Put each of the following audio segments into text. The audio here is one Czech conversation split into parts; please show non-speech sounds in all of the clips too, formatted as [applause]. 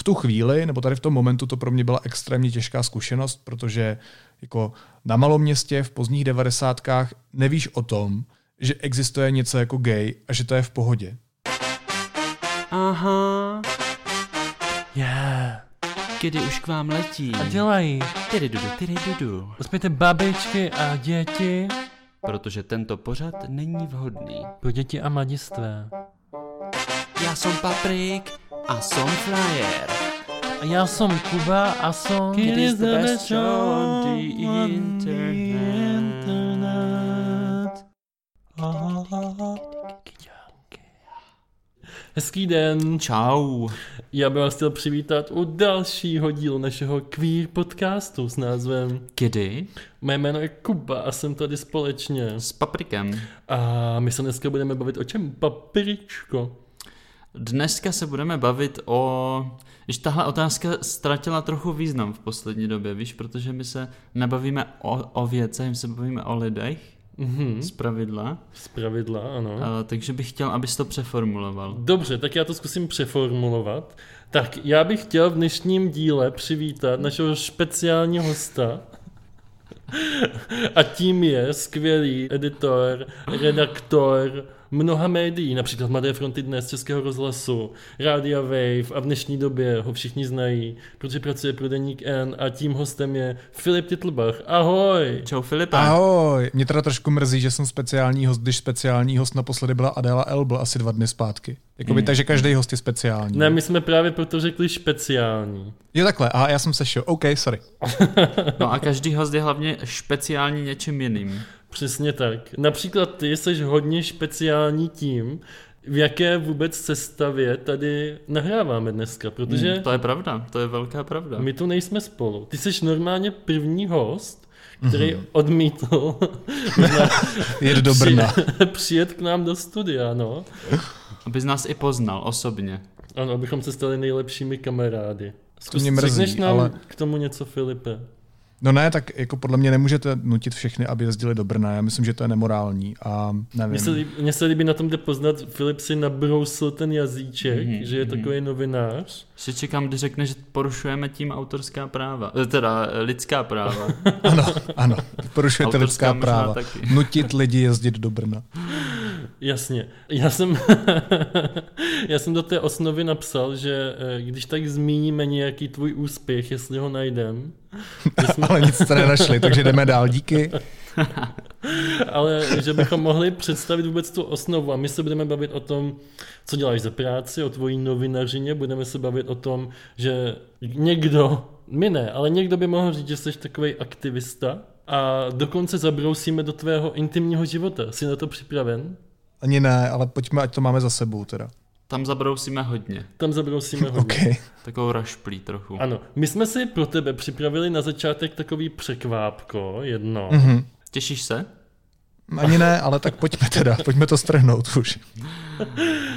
v tu chvíli, nebo tady v tom momentu to pro mě byla extrémně těžká zkušenost, protože jako na malom městě v pozdních devadesátkách nevíš o tom, že existuje něco jako gay a že to je v pohodě. Aha, Yeah. kdy už k vám letí. A dělají. Tyry dudu, tyry dudu. Uspějte babičky a děti. Protože tento pořad není vhodný. Pro děti a mladistvé. Já jsem Paprik a jsem Flyer. A já jsem Kuba a jsem... It is the best show on the internet. Hezký den. Čau. Já bych vás chtěl přivítat u dalšího dílu našeho queer podcastu s názvem Kdy? Mé jméno je Kuba a jsem tady společně. S Paprikem. A my se dneska budeme bavit o čem? Papiričko. Dneska se budeme bavit o... Víš, tahle otázka ztratila trochu význam v poslední době, víš, protože my se nebavíme o, o věcech, my se bavíme o lidech, Mhm. z pravidla, Z pravidla, ano. a, takže bych chtěl, abys to přeformuloval. Dobře, tak já to zkusím přeformulovat. Tak já bych chtěl v dnešním díle přivítat našeho speciálního hosta. A tím je skvělý editor, redaktor mnoha médií, například Mladé fronty dnes, Českého rozhlasu, Rádia Wave a v dnešní době ho všichni znají, protože pracuje pro Deník N a tím hostem je Filip Titlbach. Ahoj! Čau Filipe. Ahoj, mě teda trošku mrzí, že jsem speciální host, když speciální host naposledy byla Adela Elbl asi dva dny zpátky. Jakoby, Hmm. Takže každý host je speciální. Ne, my jsme právě proto řekli speciální. Je takhle, a já jsem sešel. OK, sorry. [laughs] No a každý host je hlavně speciální něčím jiným. Přesně tak. Například ty jsi hodně speciální tím, v jaké vůbec sestavě tady nahráváme dneska, protože Hmm, to je pravda, to je velká pravda. my tu nejsme spolu. Ty jsi normálně první host, který odmítl [laughs] Jet do Brna. [laughs] přijet k nám do studia, no. Abys nás i poznal osobně. Ano, abychom se stali nejlepšími kamarády. Zkus, mě mrzí, nám ale- k tomu něco, Filipe? No ne, tak jako podle mě nemůžete nutit všechny, aby jezdili do Brna. Já myslím, že to je nemorální a nevím. Mně se, líbí, mně se líbí na tom, kde poznat, Filip si nabrousil ten jazyček, Mhm, že je mhm. takový novinář. Si čekám, kdy řekne, že porušujeme tím autorská práva. Eh, Teda eh, lidská práva. [laughs] Ano, ano. Porušujete Autorská lidská práva. taky. [laughs] Nutit lidi jezdit do Brna. Jasně. Já jsem, [laughs] já jsem do té osnovy napsal, že eh, když tak zmíníme nějaký tvůj úspěch, jestli ho najdem, jsme, [laughs] Ale nic jste nenašli, takže jdeme dál. Díky. [laughs] ale že bychom mohli představit vůbec tu osnovu a my se budeme bavit o tom, co děláš za práci, o tvojí novinařině, budeme se bavit o tom, že někdo, my ne, ale někdo by mohl říct, že jsi takový aktivista a dokonce zabrousíme do tvého intimního života. Jsi na to připraven? Ani ne, ale pojďme, ať to máme za sebou teda. Tam zabrousíme hodně. Tam zabrousíme hodně. OK. Takovou rašplí trochu. Ano, my jsme si pro tebe připravili na začátek takový překvápko, jedno. Mhm. Těšíš se? Ani ne, ale tak pojďme teda, pojďme to strhnout už.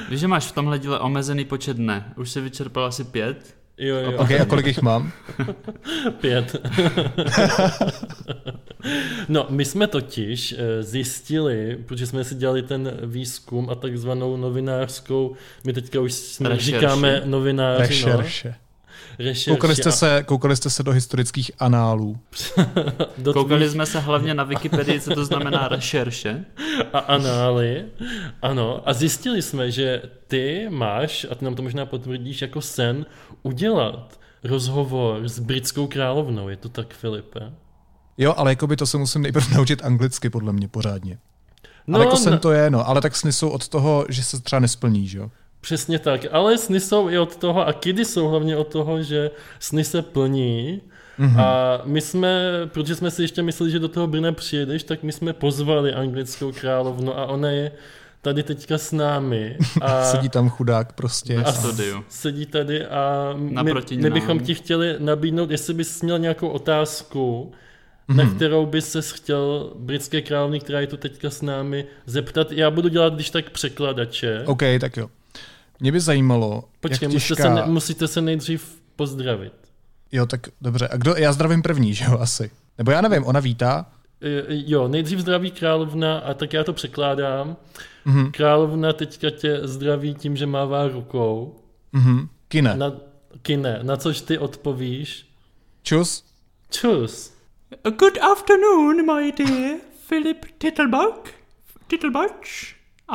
Víš, že máš v tomhle díle omezený počet dne. Už si vyčerpal asi pět. Jo, jo, OK, a kolik jich mám? [laughs] pět. [laughs] no, my jsme totiž eh, zjistili, protože jsme si dělali ten výzkum a takzvanou novinářskou, my teďka už jsme, Rešerši. říkáme novináři, no, Rešerše. Rešerši Koukali jste, a- se, koukali jste se do historických análů. [laughs] do Koukali tvých jsme se hlavně na Wikipedii, co to znamená [laughs] rešerše. a anály. Ano, a zjistili jsme, že ty máš, a ty nám to možná potvrdíš, jako sen udělat rozhovor s britskou královnou. Je to tak, Filipe? Jo, ale jako by to se musím nejprve [laughs] naučit anglicky, podle mě, pořádně. No, ale jako sen na- to je, no, ale tak sny jsou od toho, že se třeba nesplní, že jo? Přesně tak, ale sny jsou i od toho, a kidy jsou hlavně od toho, že sny se plní. Mhm. A my jsme, protože jsme si ještě mysleli, že do toho Brna přijedeš, tak my jsme pozvali anglickou královnu a ona je tady teďka s námi. A [laughs] Sedí tam chudák prostě. A, studiu. sedí tady a my, Naproti my bychom ti chtěli nabídnout, jestli bys měl nějakou otázku, Mhm. na kterou bys se chtěl britské královny, která je tu teďka s námi, zeptat. Já budu dělat když tak překladače. OK, tak jo. Mě by zajímalo, Počkej, jak musíte, těžká... se, ne, musíte se nejdřív pozdravit. Jo, tak dobře. A kdo? Já zdravím první, že jo, asi. Nebo já nevím, ona vítá. E, Jo, nejdřív zdraví královna a tak já to překládám. Mhm. Královna teďka tě zdraví tím, že mává rukou. Mhm. Kine. Na, Kine, na což ty odpovíš? Čus? Čus. Good afternoon, my dear Philip Tittlebug. Tittlebug.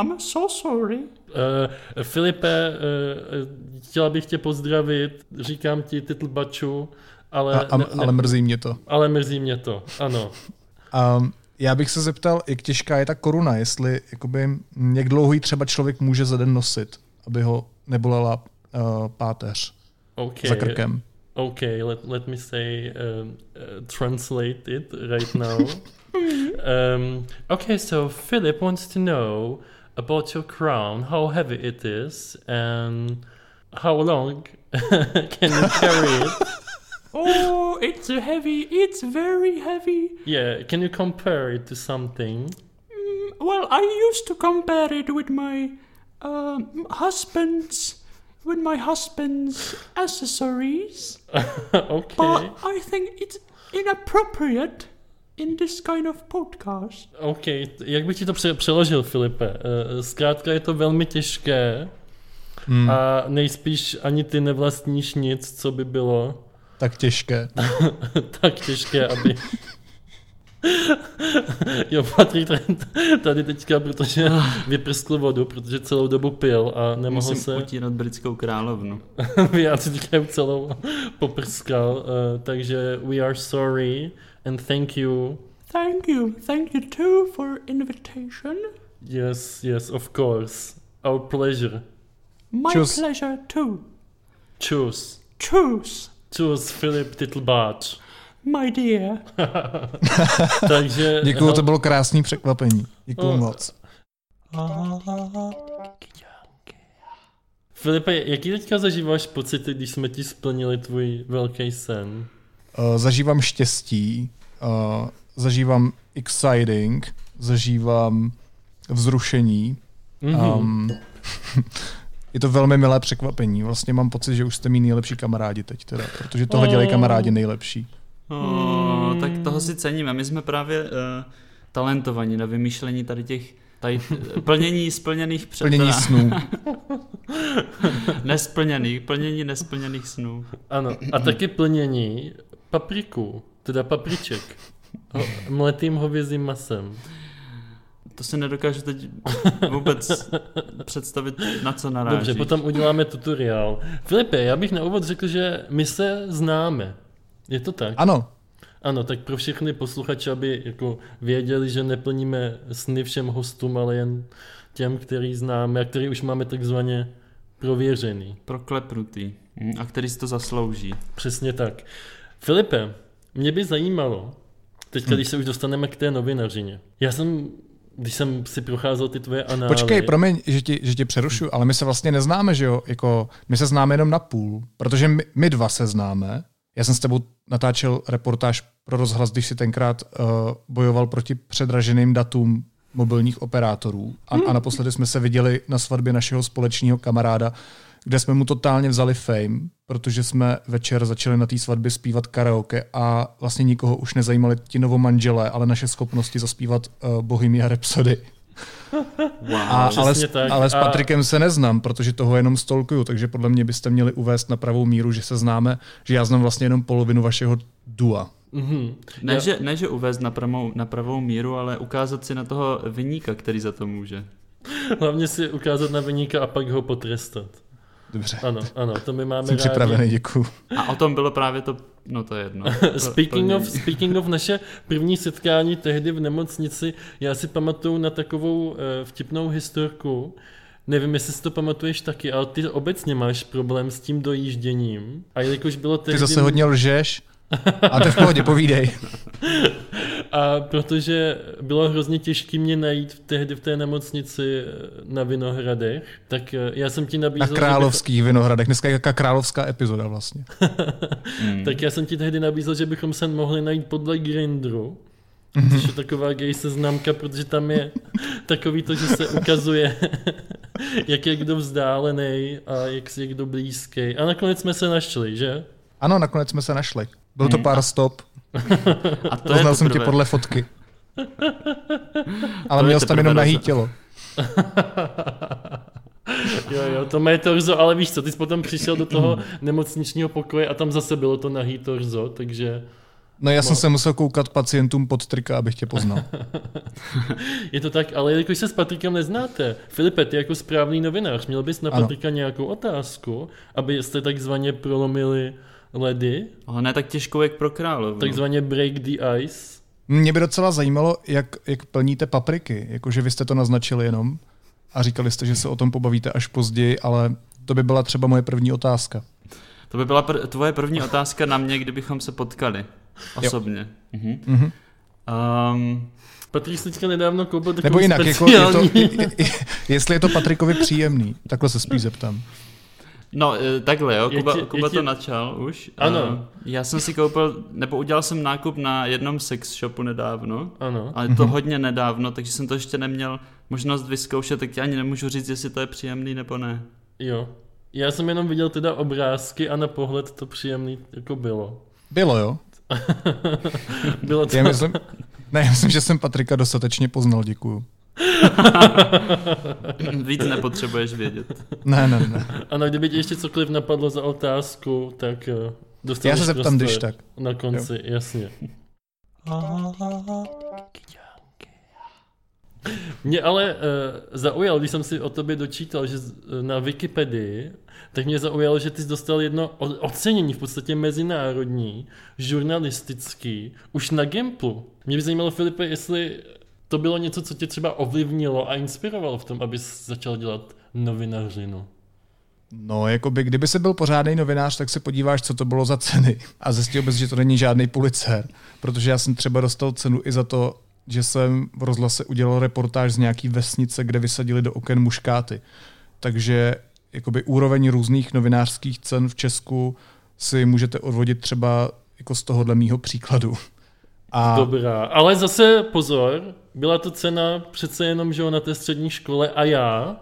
I'm so sorry. Uh, Filipe, uh, chtěla bych tě pozdravit, říkám ti Titlbaču, ale, A, a, ne, ne, ale mrzí mě to. ale mrzí mě to, ano. Um, [laughs] já bych se zeptal, jak těžká je ta koruna, jestli jakoby, jak dlouho ji třeba člověk může za den nosit, aby ho nebolela uh, páteř Okay. za krkem. Okay, let, let me say, um, uh, translate it right now. um, [laughs] okay, so Philip wants to know about your crown, how heavy it is, and how long [laughs] can you carry it? [laughs] Oh, it's heavy. It's very heavy. Yeah, can you compare it to something? Mm, Well, I used to compare it with my um, husband's with my husband's accessories, [laughs] okay. but I think it's inappropriate in this kind of podcast. OK, jak bych ti to pře- přeložil, Filipe? Eh, Zkrátka je to velmi těžké Hmm, a nejspíš ani ty nevlastníš nic, co by bylo tak těžké. [laughs] tak těžké, aby... [laughs] jo, Patrik tady- teďka, protože vyprskl vodu, protože celou dobu pil a nemohl Musím se utírat britskou královnu. [laughs] vyjádřit, říkají celou poprskal, uh, takže we are sorry and thank you. Thank you. Thank you too for invitation. Yes, yes, of course. Our pleasure. My Choose. pleasure too. Choose. Choose, Choose Filip Titlbáč. my dear. [laughs] Takže... [laughs] Děkuju, to bylo krásný překvapení. Děkuju Oh. moc. Filipe, jaký teďka zažíváš pocity, když jsme ti splnili tvůj velký sen? Uh, zažívám štěstí, uh, zažívám exciting, zažívám vzrušení. Mhm. Um, [laughs] je to velmi milé překvapení. Vlastně mám pocit, že už jste mý nejlepší kamarádi teď, teda, protože tohle dělají kamarádi nejlepší. Oh, tak toho si ceníme. My jsme právě uh, talentovaní na vymýšlení tady těch tady, plnění splněných před... Plnění snů. [laughs] nesplněných, plnění nesplněných snů. Ano, a taky plnění papriku, teda papriček. Ho, mletým hovězím masem. To si nedokážu teď vůbec představit, na co narážíš. Dobře, potom uděláme tutoriál. Filipe, já bych na úvod řekl, že my se známe. Je to tak? Ano, Ano, tak pro všechny posluchače, aby jako věděli, že neplníme sny všem hostům, ale jen těm, který známe a který už máme takzvaně prověřený. Proklepnutý. A který si to zaslouží. Přesně tak. Filipe, mě by zajímalo, teďka, když se už dostaneme k té novinařině. Já jsem, když jsem si procházel ty tvoje anály... počkej, promiň, že ti, že ti přerušuju, ale my se vlastně neznáme, že jo? Jako, my se známe jenom na půl, protože my, my dva se známe. Já jsem s tebou natáčel reportáž pro rozhlas, když si tenkrát uh, bojoval proti předraženým datům mobilních operátorů. A, a naposledy jsme se viděli na svatbě našeho společného kamaráda, kde jsme mu totálně vzali fame, protože jsme večer začali na té svatbě zpívat karaoke a vlastně nikoho už nezajímali ti novomanželé, ale naše schopnosti zaspívat uh, Bohemia Rhapsody. [laughs] Wow. A, ale, s, tak. ale s A- Patrikem se neznám, protože toho jenom stolkuju, takže podle mě byste měli uvést na pravou míru, že se známe, že já znám vlastně jenom polovinu vašeho dua. Mhm. Ne, Já- že, ne, že uvést na pravou, na pravou míru, ale ukázat si na toho vyníka, který za to může. Hlavně si ukázat na vyníka a pak ho potrestat. Dobře, Ano, ano, to my máme jsem rádi. připravený, děkuji. A o tom bylo právě to, no to je jedno. [laughs] Speaking of, speaking of naše první setkání tehdy v nemocnici, já si pamatuju na takovou uh, vtipnou historku, Nevím, jestli si to pamatuješ taky, ale ty obecně máš problém s tím dojížděním. A jelikož bylo tehdy... Ty zase hodně lžeš. [laughs] A to v pohodě, povídej. [laughs] A protože bylo hrozně těžké mě najít v tehdy v té nemocnici eh, na Vinohradech, tak eh, já jsem ti Na nabízel... že královských vinohradech. Dneska je jaká královská epizoda vlastně. Mm. [laughs] Tak já jsem ti tehdy nabízel, že bychom se mohli najít podle Grindru, což je taková gay seznamka, protože tam je takový to, že se ukazuje, jak je kdo vzdálený a jak si je kdo blízký. A nakonec jsme se našli, že? Ano, nakonec jsme se našli. Byl to pár stop, A to poznal jsem tě podle fotky. Ale To měl jsi tam jenom nahý tělo. [laughs] Jo, jo, to mé torzo, ale víš co, ty jsi potom přišel do toho nemocničního pokoje a tam zase bylo to nahý torzo, takže No já jsem se musel koukat pacientům pod trika, abych tě poznal. [laughs] je to tak, ale jelikož se s Patrikem neznáte, Filipe, ty jako správný novinář, měl bys na Ano. Patrika nějakou otázku, abyste takzvaně prolomili ledy, Ale ne tak těžkou, jak pro královnu. takzvaně break the ice. Mě by docela zajímalo, jak, jak plníte papriky. Jakože vy jste to naznačili jenom a říkali jste, že se o tom pobavíte až později, ale to by byla třeba moje první otázka. To by byla pr- tvoje první otázka na mě, kdybychom se potkali. Osobně. Mhm. Mhm. Um, Patrik teďka nedávno koupil takovou Nebo jinak, jako je to, speciální... je, je, jestli je to Patrikovi příjemný. Takhle se spíš zeptám. No, eh, takhle jo, Kuba, ti- Kuba ti- to načal už. Ano. Eh, Já jsem si koupil, nebo udělal jsem nákup na jednom sex shopu nedávno, Ano. ale to hodně nedávno, takže jsem to ještě neměl možnost vyzkoušet, tak ti ani nemůžu říct, jestli to je příjemný nebo ne. Jo. Já jsem jenom viděl teda obrázky a na pohled to příjemný jako bylo. Bylo, jo? [laughs] Bylo to... Já myslím, ne, já myslím, že jsem Patrika dostatečně poznal, děkuju. [laughs] Víc nepotřebuješ vědět. Ne, ne, ne. Ano, kdyby ti ještě cokoliv napadlo za otázku, tak eh, dostaneš Já se zeptám, když tak. Na konci, jo. jasně. Mě ale uh, zaujal, když jsem si o tobě dočítal, že z- na Wikipedii, tak mě zaujalo, že ty jsi dostal jedno ocenění, v podstatě mezinárodní, žurnalistický, už na Gimplu. Mě by zajímalo, Filipe, jestli to bylo něco, co tě třeba ovlivnilo a inspirovalo v tom, abys začal dělat novinařinu. No, jako by, kdyby se byl pořádný novinář, tak se podíváš, co to bylo za ceny. [laughs] A zjistil bys, že to není žádný Pulitzer. Protože já jsem třeba dostal cenu i za to, že jsem v rozhlase udělal reportáž z nějaký vesnice, kde vysadili do oken muškáty. Takže jakoby úroveň různých novinářských cen v Česku si můžete odvodit třeba jako z tohohle mýho příkladu. A Dobrá, ale zase pozor, byla to cena přece jenom, že na té střední škole a já,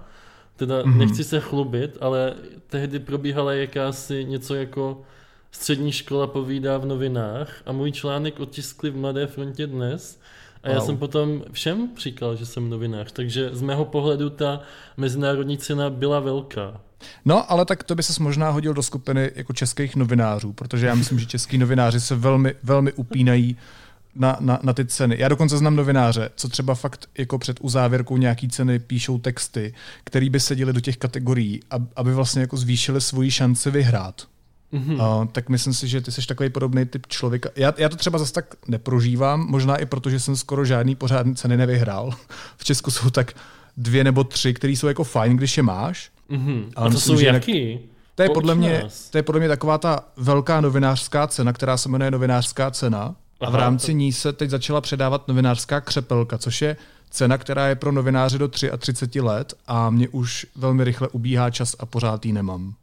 teda mm-hmm. nechci se chlubit, ale tehdy probíhala jakási něco jako střední škola povídá v novinách a můj článek otiskli v Mladé frontě dnes a já Wow. jsem potom všem říkal, že jsem novinář, takže z mého pohledu ta mezinárodní cena byla velká. No, ale tak to by se možná hodil do skupiny jako českých novinářů, protože já myslím, že český novináři se velmi, velmi upínají na, na, na ty ceny. Já dokonce znám novináře, co třeba fakt jako před uzávěrkou nějaký ceny píšou texty, který by seděli do těch kategorií, ab- aby vlastně jako zvýšili svoji šanci vyhrát. Mhm. Mm-hmm. Uh, tak myslím si, že ty jsi takový podobný typ člověka. Já, já to třeba zase tak neprožívám, možná i proto, že jsem skoro žádný pořádný ceny nevyhrál. [laughs] V Česku jsou tak dvě nebo tři, které jsou jako fajn, když je máš. Mhm. A to myslím, jsou že jinak- jaký? To je, podle mě, to je podle mě taková ta velká novinářská cena, která se jmenuje novinářská cena. A v Aha, rámci to- ní se teď začala předávat novinářská křepelka, což je cena, která je pro novináře do 33 let a mě už velmi rychle ubíhá čas a pořád ji nemám.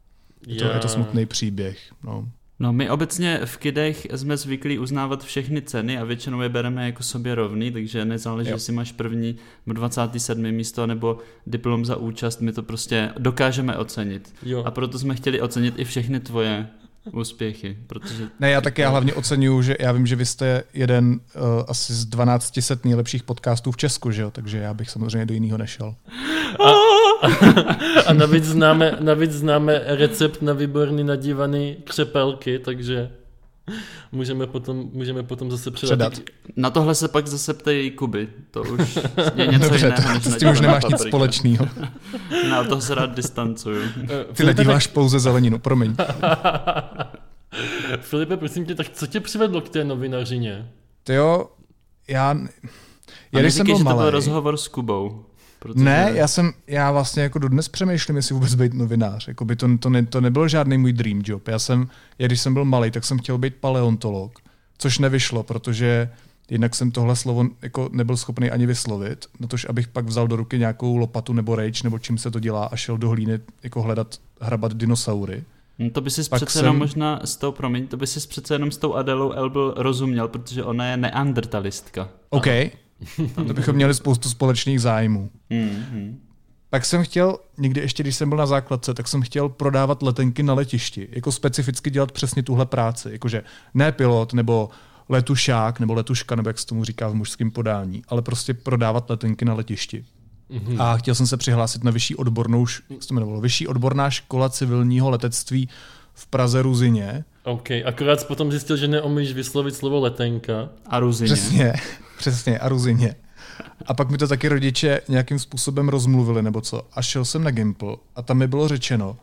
Je to, je to smutný příběh. No. No my obecně v kidech jsme zvyklí uznávat všechny ceny a většinou je bereme jako sobě rovný, takže nezáleží, Jo. jestli máš první nebo 27. místo nebo diplom za účast, my to prostě dokážeme ocenit. Jo. A proto jsme chtěli ocenit i všechny tvoje úspěchy, protože Ne, já taky já hlavně oceňuju, že já vím, že vy jste jeden uh, asi z 12 set nejlepších podcastů v Česku, že jo? takže já bych samozřejmě do jiného nešel. A navíc známe, navíc známe recept na výborný nadívaný křepelky, takže [laughs] můžeme potom, můžeme potom zase předat. Předat. na tohle se pak zase ptej Kuby, to už je něco Dobře, jiného, to, než s tím už nemáš nic společného. [laughs] Na toho se rád distancuju. Eh, Ty nadíváš pouze zeleninu, promiň. [laughs] Filipe, prosím tě, tak co tě přivedlo k té novinařině? Ty jo, já... A Já když jsem byl že to byl malý, rozhovor s Kubou. Protože... Ne, já jsem, já vlastně jako dodnes přemýšlím, jestli vůbec být novinář. Jakoby to, to, ne, to nebyl žádný můj dream job. Já jsem, já když jsem byl malý, tak jsem chtěl být paleontolog, což nevyšlo, protože jednak jsem tohle slovo jako nebyl schopný ani vyslovit, natož abych pak vzal do ruky nějakou lopatu nebo rejč, nebo čím se to dělá a šel do hlíny jako hledat, hrabat dinosaury. No to by si přece jsem- jenom možná s tou, promiň, to by si přece jenom s tou Adelou Elbl rozuměl, protože ona je neandertalistka. OK, [laughs] to bychom měli spoustu společných zájmů. Mm-hmm. Pak jsem chtěl, někdy ještě když jsem byl na základce, tak jsem chtěl prodávat letenky na letišti. Jako specificky dělat přesně tuhle práci. Jakože ne pilot, nebo letušák, nebo letuška, nebo jak se tomu říká v mužském podání, ale prostě prodávat letenky na letišti. Mm-hmm. A chtěl jsem se přihlásit na vyšší odbornou, jak se to jmenovalo, vyšší odborná škola civilního letectví v Praze Ruzině. OK, akorát potom zjistil, že neumíš vyslovit slovo letenka. A Ruzině. Přesně, [laughs] přesně, a Ruzině. A pak mi to taky rodiče nějakým způsobem rozmluvili, nebo co. A šel jsem na Gimple a tam mi bylo řečeno,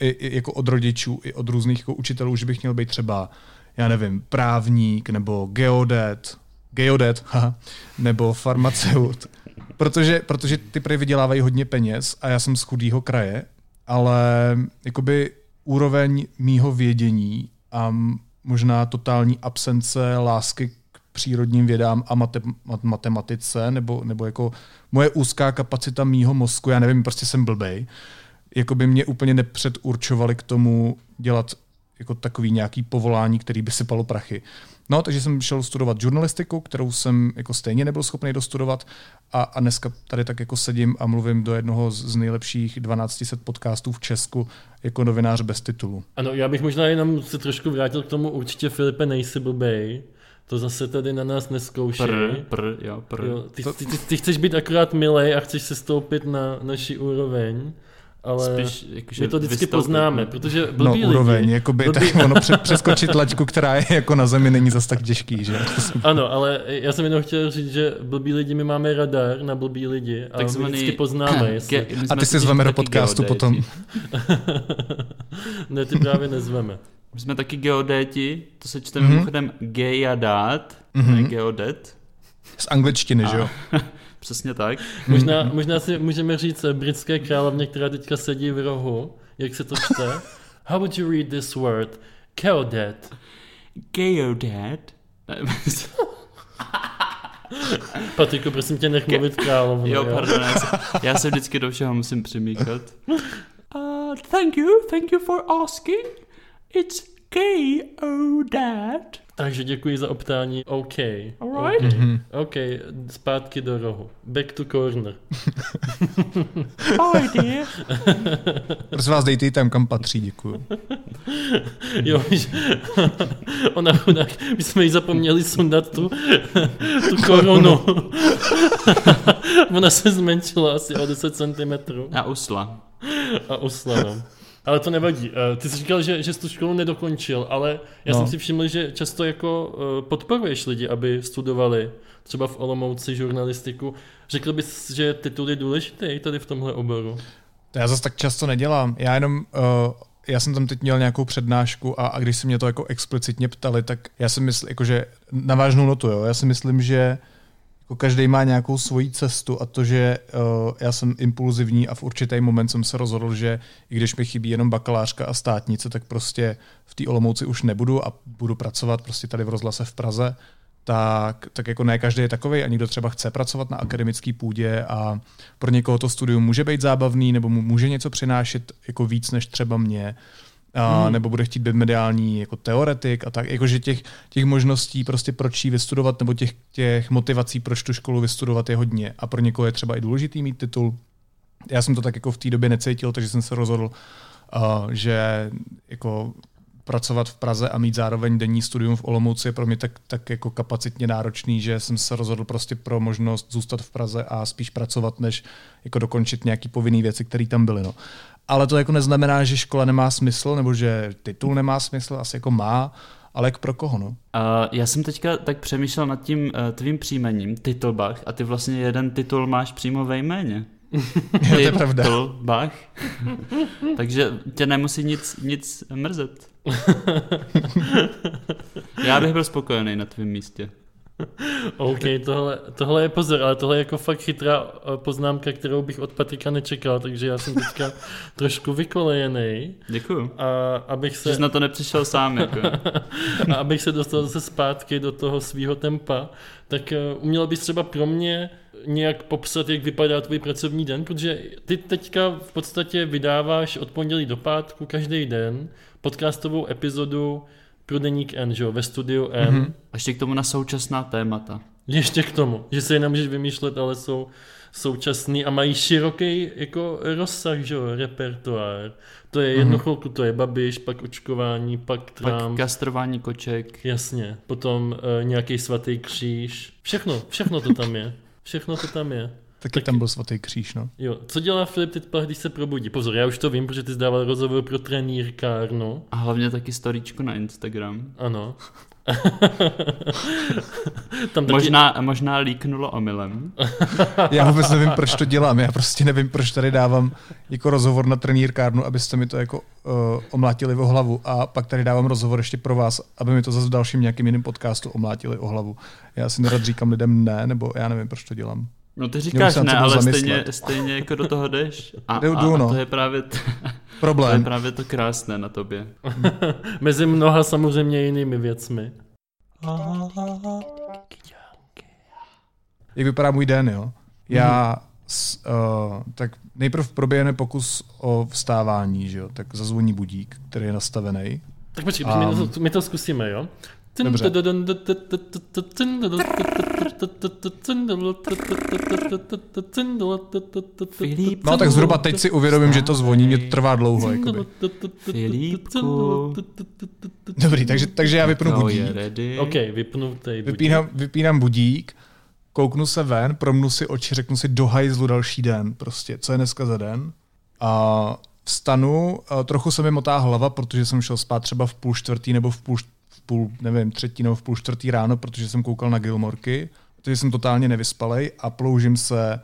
i, i jako od rodičů, i od různých jako učitelů, že bych měl být třeba, já nevím, právník, nebo geodet, geodet, [laughs] haha, nebo farmaceut. Protože, protože ty prej vydělávají hodně peněz a já jsem z chudého kraje, ale jakoby úroveň mýho vědění a možná totální absence lásky k přírodním vědám a matematice, nebo, nebo jako moje úzká kapacita mýho mozku, já nevím, prostě jsem blbej, jako by mě úplně nepředurčovali k tomu dělat jako takový nějaký povolání, který by sypalo prachy. No, takže jsem šel studovat žurnalistiku, kterou jsem jako stejně nebyl schopný dostudovat a, a dneska tady tak jako sedím a mluvím do jednoho z nejlepších 1200 podcastů v Česku jako novinář bez titulu. Ano, já bych možná jenom se trošku vrátil k tomu, určitě Filipe nejsi blbej, to zase tady na nás neskoušej. Pr, pr, jo, pr. Jo, ty, ty, ty, ty, chceš být akorát milej a chceš se stoupit na naši úroveň ale Spíš, jakože my to vždycky vystoupit, poznáme, protože blbý no, úroveň, lidi, jakoby, blbý... tak [laughs] ono přeskočit laťku, která je jako na zemi, není zas tak těžký, že? [laughs] Ano, ale já jsem jenom chtěl říct, že blbý lidi, my máme radar na blbý lidi a Takzvaný... my vždycky poznáme, jestli... A ty si zveme do podcastu potom. [laughs] ne, ty právě nezveme. My jsme taky geodéti, to se čteme mm-hmm. mimochodem geodat, mm-hmm. ne geodet. Z angličtiny, a... že jo? Přesně tak. Možná, možná si můžeme říct britské královně, která teďka sedí v rohu, jak se to čte. [laughs] How would you read this word? Geodet. Geodet? [laughs] Patriku, prosím tě, nech mluvit královnu. Jo, pardon, já se, [laughs] já se vždycky do všeho musím přimíkat. Uh, thank you, thank you for asking. It's Geodet. Takže děkuji za optání. OK. Alright. Okay. Mm-hmm. OK, zpátky do rohu. Back to corner. oh dear. [laughs] Prosím vás, dejte ji tam, kam patří, děkuji. jo, [laughs] ona chudák, my jsme jí zapomněli sundat tu, [laughs] tu korunu. ona se zmenšila asi o 10 cm. A usla. A usla, no. Ale to nevadí. Eh, ty jsi říkal, že, že jsi tu školu nedokončil, ale já no. jsem si všiml, že často jako eh, podporuješ lidi, aby studovali třeba v Olomouci žurnalistiku. Řekl bys, že titul je důležitý tady v tomhle oboru? To já zase tak často nedělám. Já jenom, uh, já jsem tam teď měl nějakou přednášku a, a když se mě to jako explicitně ptali, tak já si myslím, jakože na vážnou notu, jo, já si myslím, že jako každý má nějakou svoji cestu a to, že uh, já jsem impulzivní a v určitý moment jsem se rozhodl, že i když mi chybí jenom bakalářka a státnice, tak prostě v té Olomouci už nebudu a budu pracovat prostě tady v rozhlase v Praze, tak, tak jako ne každý je takový a někdo třeba chce pracovat na akademické půdě a pro někoho to studium může být zábavný nebo mu může něco přinášet jako víc než třeba mě a, hmm. nebo bude chtít být mediální jako teoretik a tak, jakože těch, těch možností prostě proč jí vystudovat, nebo těch, těch motivací, proč tu školu vystudovat je hodně a pro někoho je třeba i důležitý mít titul. Já jsem to tak jako v té době necítil, takže jsem se rozhodl, uh, že jako pracovat v Praze a mít zároveň denní studium v Olomouci je pro mě tak, tak jako kapacitně náročný, že jsem se rozhodl prostě pro možnost zůstat v Praze a spíš pracovat, než jako dokončit nějaký povinné věci, které tam byly. No ale to jako neznamená, že škola nemá smysl, nebo že titul nemá smysl, asi jako má, ale jak pro koho, no? Uh, já jsem teďka tak přemýšlel nad tím uh, tvým příjmením, Titulbach, a ty vlastně jeden titul máš přímo ve jméně. [laughs] to je pravda. Titulbach. [laughs] Takže tě nemusí nic, nic mrzet. [laughs] já bych byl spokojený na tvém místě. [laughs] OK, tohle, tohle je pozor, ale tohle je jako fakt chytrá eh, poznámka, kterou bych od Patrika nečekal, takže já jsem teďka [laughs] trošku vykolejený. Děkuju. A abych se... Že na to nepřišel sám, jako. [laughs] a abych se dostal zase zpátky do toho svého tempa, tak uh, uměl bys třeba pro mě nějak popsat, jak vypadá tvůj pracovní den, protože ty teďka v podstatě vydáváš od pondělí do pátku každý den podcastovou epizodu pro deník N, že jo, ve studiu N. Mm-hmm. A ještě k tomu na současná témata. Ještě k tomu, že se je nemůžeš vymýšlet, ale jsou současný a mají široký jako rozsah, že jo, repertoár. To je jedno mm-hmm. chvilku, to je babiš, pak očkování, pak trám. Pak kastrování koček. Jasně, potom uh, nějaký svatý kříž. Všechno, všechno to tam je. Všechno to tam je. Taky Tak- tam byl svatý kříž, no. Jo, co dělá Filip Titpach, když se probudí? Pozor, já už to vím, protože ty zdával rozhovor pro trenýrkárnu. A hlavně taky storíčku na Instagram. Ano. [laughs] Tam taky... Možná, možná líknulo omylem. [laughs] Já vůbec nevím, proč to dělám. Já prostě nevím, proč tady dávám jako rozhovor na trenýrkárnu, abyste mi to jako uh, omlátili o hlavu a pak tady dávám rozhovor ještě pro vás, aby mi to zase v dalším nějakým jiným podcastu omlátili o hlavu. Já si nerad říkám lidem ne, nebo já nevím, proč to dělám. No ty říkáš ne, ale zamyslet. stejně, stejně jako do toho jdeš. A, Jdu, a, a no. to je právě t- [laughs] to je Problém. právě to krásné na tobě. [laughs] Mezi mnoha samozřejmě jinými věcmi. Jak vypadá můj den, jo? Já s, uh, tak nejprve proběhne pokus o vstávání, že jo? Tak zazvoní budík, který je nastavený. Tak počkej, A- my, to, my to zkusíme, jo? Dobře. Filip, No tak zhruba teď si uvědomím, že to zvoní, mě to trvá dlouho. Jakoby. Filipku. Dobrý, takže, takže já vypnu budík. OK, vypnutej. budík. Vypínám, vypínám budík, kouknu se ven, promnu si oči, řeknu si do hajzlu další den, prostě, co je dneska za den. A vstanu, a trochu se mi motá hlava, protože jsem šel spát třeba v půl čtvrtý nebo v půl, v půl nevím, třetí nebo v půl čtvrtý ráno, protože jsem koukal na Gilmorky, protože jsem totálně nevyspalej a ploužím se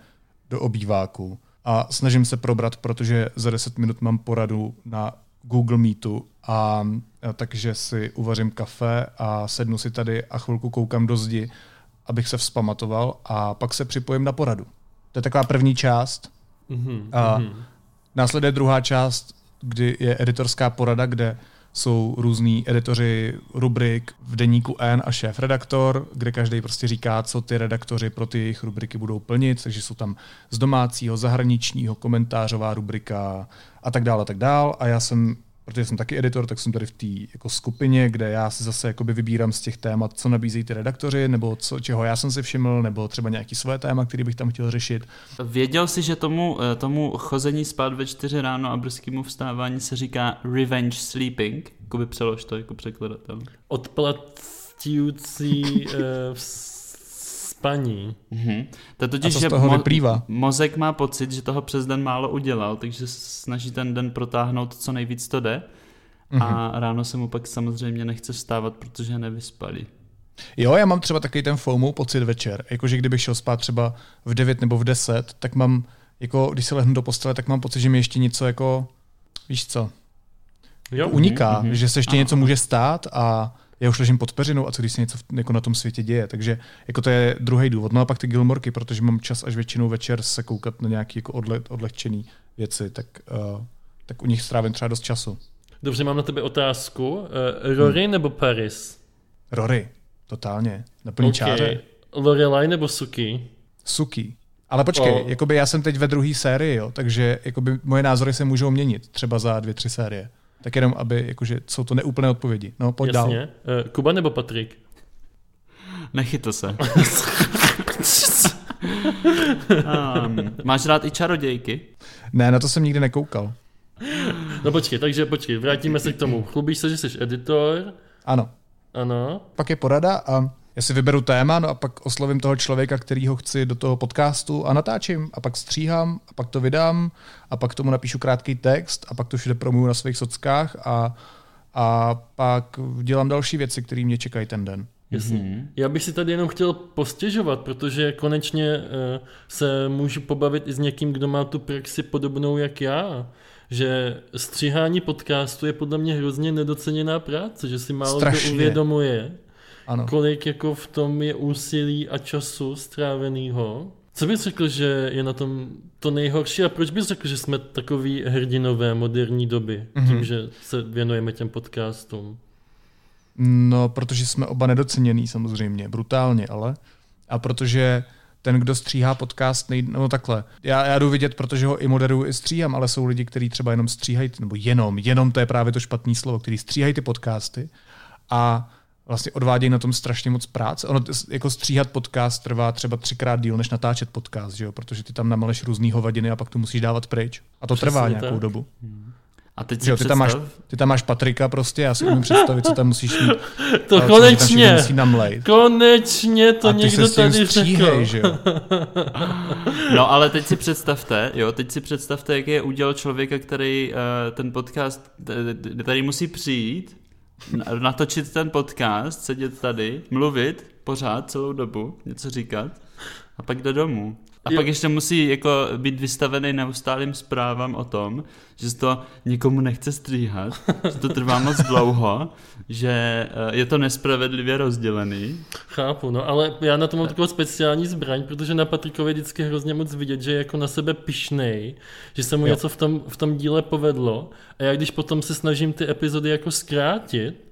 do obýváku a snažím se probrat, protože za 10 minut mám poradu na Google Meetu a, a takže si uvařím kafe a sednu si tady a chvilku koukám do zdi, abych se vzpamatoval a pak se připojím na poradu. To je taková první část. Mhm, A mhm. následuje druhá část, kdy je editorská porada, kde jsou různí editoři rubrik v deníku N a šéf-redaktor, kde každý prostě říká, co ty redaktoři pro ty jejich rubriky budou plnit, takže jsou tam z domácího, zahraničního, komentářová rubrika a tak dále, a tak dále. A já jsem, protože jsem taky editor, tak jsem tady v té jako skupině, kde já si zase jakoby vybírám z těch témat, co nabízejí ty redaktoři, nebo co, čeho já jsem si všiml, nebo třeba nějaký své téma, který bych tam chtěl řešit. Věděl jsi, že tomu, eh, tomu chození spát ve čtyři ráno a brzkému vstávání se říká revenge sleeping? Jakoby přelož to jako překladatel. Odplatící [laughs] uh, spaní. Mhm. To je A totiž, co z že toho vyplývá? mozek má pocit, že toho přes den málo udělal, takže snaží ten den protáhnout co nejvíc to jde. Mhm. A ráno se mu pak samozřejmě nechce vstávat, protože je nevyspalý. Jo, já mám třeba takový ten FOMO pocit večer, jakože kdybych šel spát třeba v 9 nebo v 10, tak mám, jako když se lehnu do postele, tak mám pocit, že mi ještě něco jako, víš co, Jo? uniká, mhm. že se ještě Ano, něco může stát a já už ležím pod peřinou a co když se něco v- jako na tom světě děje. Takže jako to je druhý důvod. No a pak ty Gilmorky, protože mám čas až většinou večer se koukat na nějaké jako odle, odlehčené věci, tak, uh, tak u nich strávím třeba dost času. Dobře, mám na tebe otázku. Uh, Rory Hmm. nebo Paris? Rory, totálně, na plný okay. čáře. Lorelai nebo Suki? Suki. Ale počkej, oh. jakoby já jsem teď ve druhé sérii, jo, takže jakoby moje názory se můžou měnit, třeba za dvě, tři série. Tak jenom, aby, jakože jsou to neúplné odpovědi. No, pojď dál. Jasně. Uh, Kuba nebo Patrik? Nechytl se. um, [laughs] máš rád i čarodějky? Ne, na to jsem nikdy nekoukal. No počkej, takže počkej, vrátíme se k tomu. Chlubíš se, že jsi editor, Ano. ano. Pak je porada a já si vyberu téma, no a pak oslovím toho člověka, kterýho chci do toho podcastu a natáčím a pak stříhám a pak to vydám a pak tomu napíšu krátký text a pak to všude promuju na svých sockách a, a pak dělám další věci, které mě čekají ten den. Jasně. Mhm. Já bych si tady jenom chtěl postěžovat, protože konečně uh, se můžu pobavit i s někým, kdo má tu praxi podobnou jak já. Že stříhání podcastu je podle mě hrozně nedoceněná práce, že si málo kdo Strašně. uvědomuje, Ano. kolik jako v tom je úsilí a času stráveného. Co bys řekl, že je na tom to nejhorší a proč bys řekl, že jsme takový hrdinové moderní doby, Mhm. tím, že se věnujeme těm podcastům? No, protože jsme oba nedoceněný samozřejmě, brutálně, ale. A protože ten, kdo stříhá podcast, nej... no takhle. Já, já jdu vidět, protože ho i moderuju, i stříhám, ale jsou lidi, kteří třeba jenom stříhají, nebo jenom, jenom to je právě to špatné slovo, který stříhají ty podcasty a vlastně odvádějí na tom strašně moc práce. Ono jako stříhat podcast trvá třeba třikrát díl, než natáčet podcast, že jo? protože ty tam namaleš různý hovadiny a pak to musíš dávat pryč. A to Přesně trvá nějakou tak. dobu. A teď si Jo, ty, představ, tam máš, ty tam máš Patrika prostě, já si umím představit, co tam musíš mít. [laughs] To ale co konečně, musí namlejt. konečně to a ty někdo se s tím tady stříhej, řekl. že jo. [laughs] No ale teď si představte, jo, teď si představte, jaký je úděl člověka, který uh, ten podcast, t- t- který musí přijít, natočit ten podcast, sedět tady, mluvit pořád celou dobu, něco říkat a pak jde domů. A Jo. pak ještě musí jako být vystavený neustálým zprávám o tom, že se to nikomu nechce stříhat, [laughs] že to trvá moc dlouho, že eh, je to nespravedlivě rozdělený. Chápu, no, ale já na to mám takovou speciální zbraň, protože na Patrikovi vždycky hrozně moc vidět, že je jako na sebe pišnej, že se mu Jo. něco v tom, v tom díle povedlo a já když potom se snažím ty epizody jako zkrátit,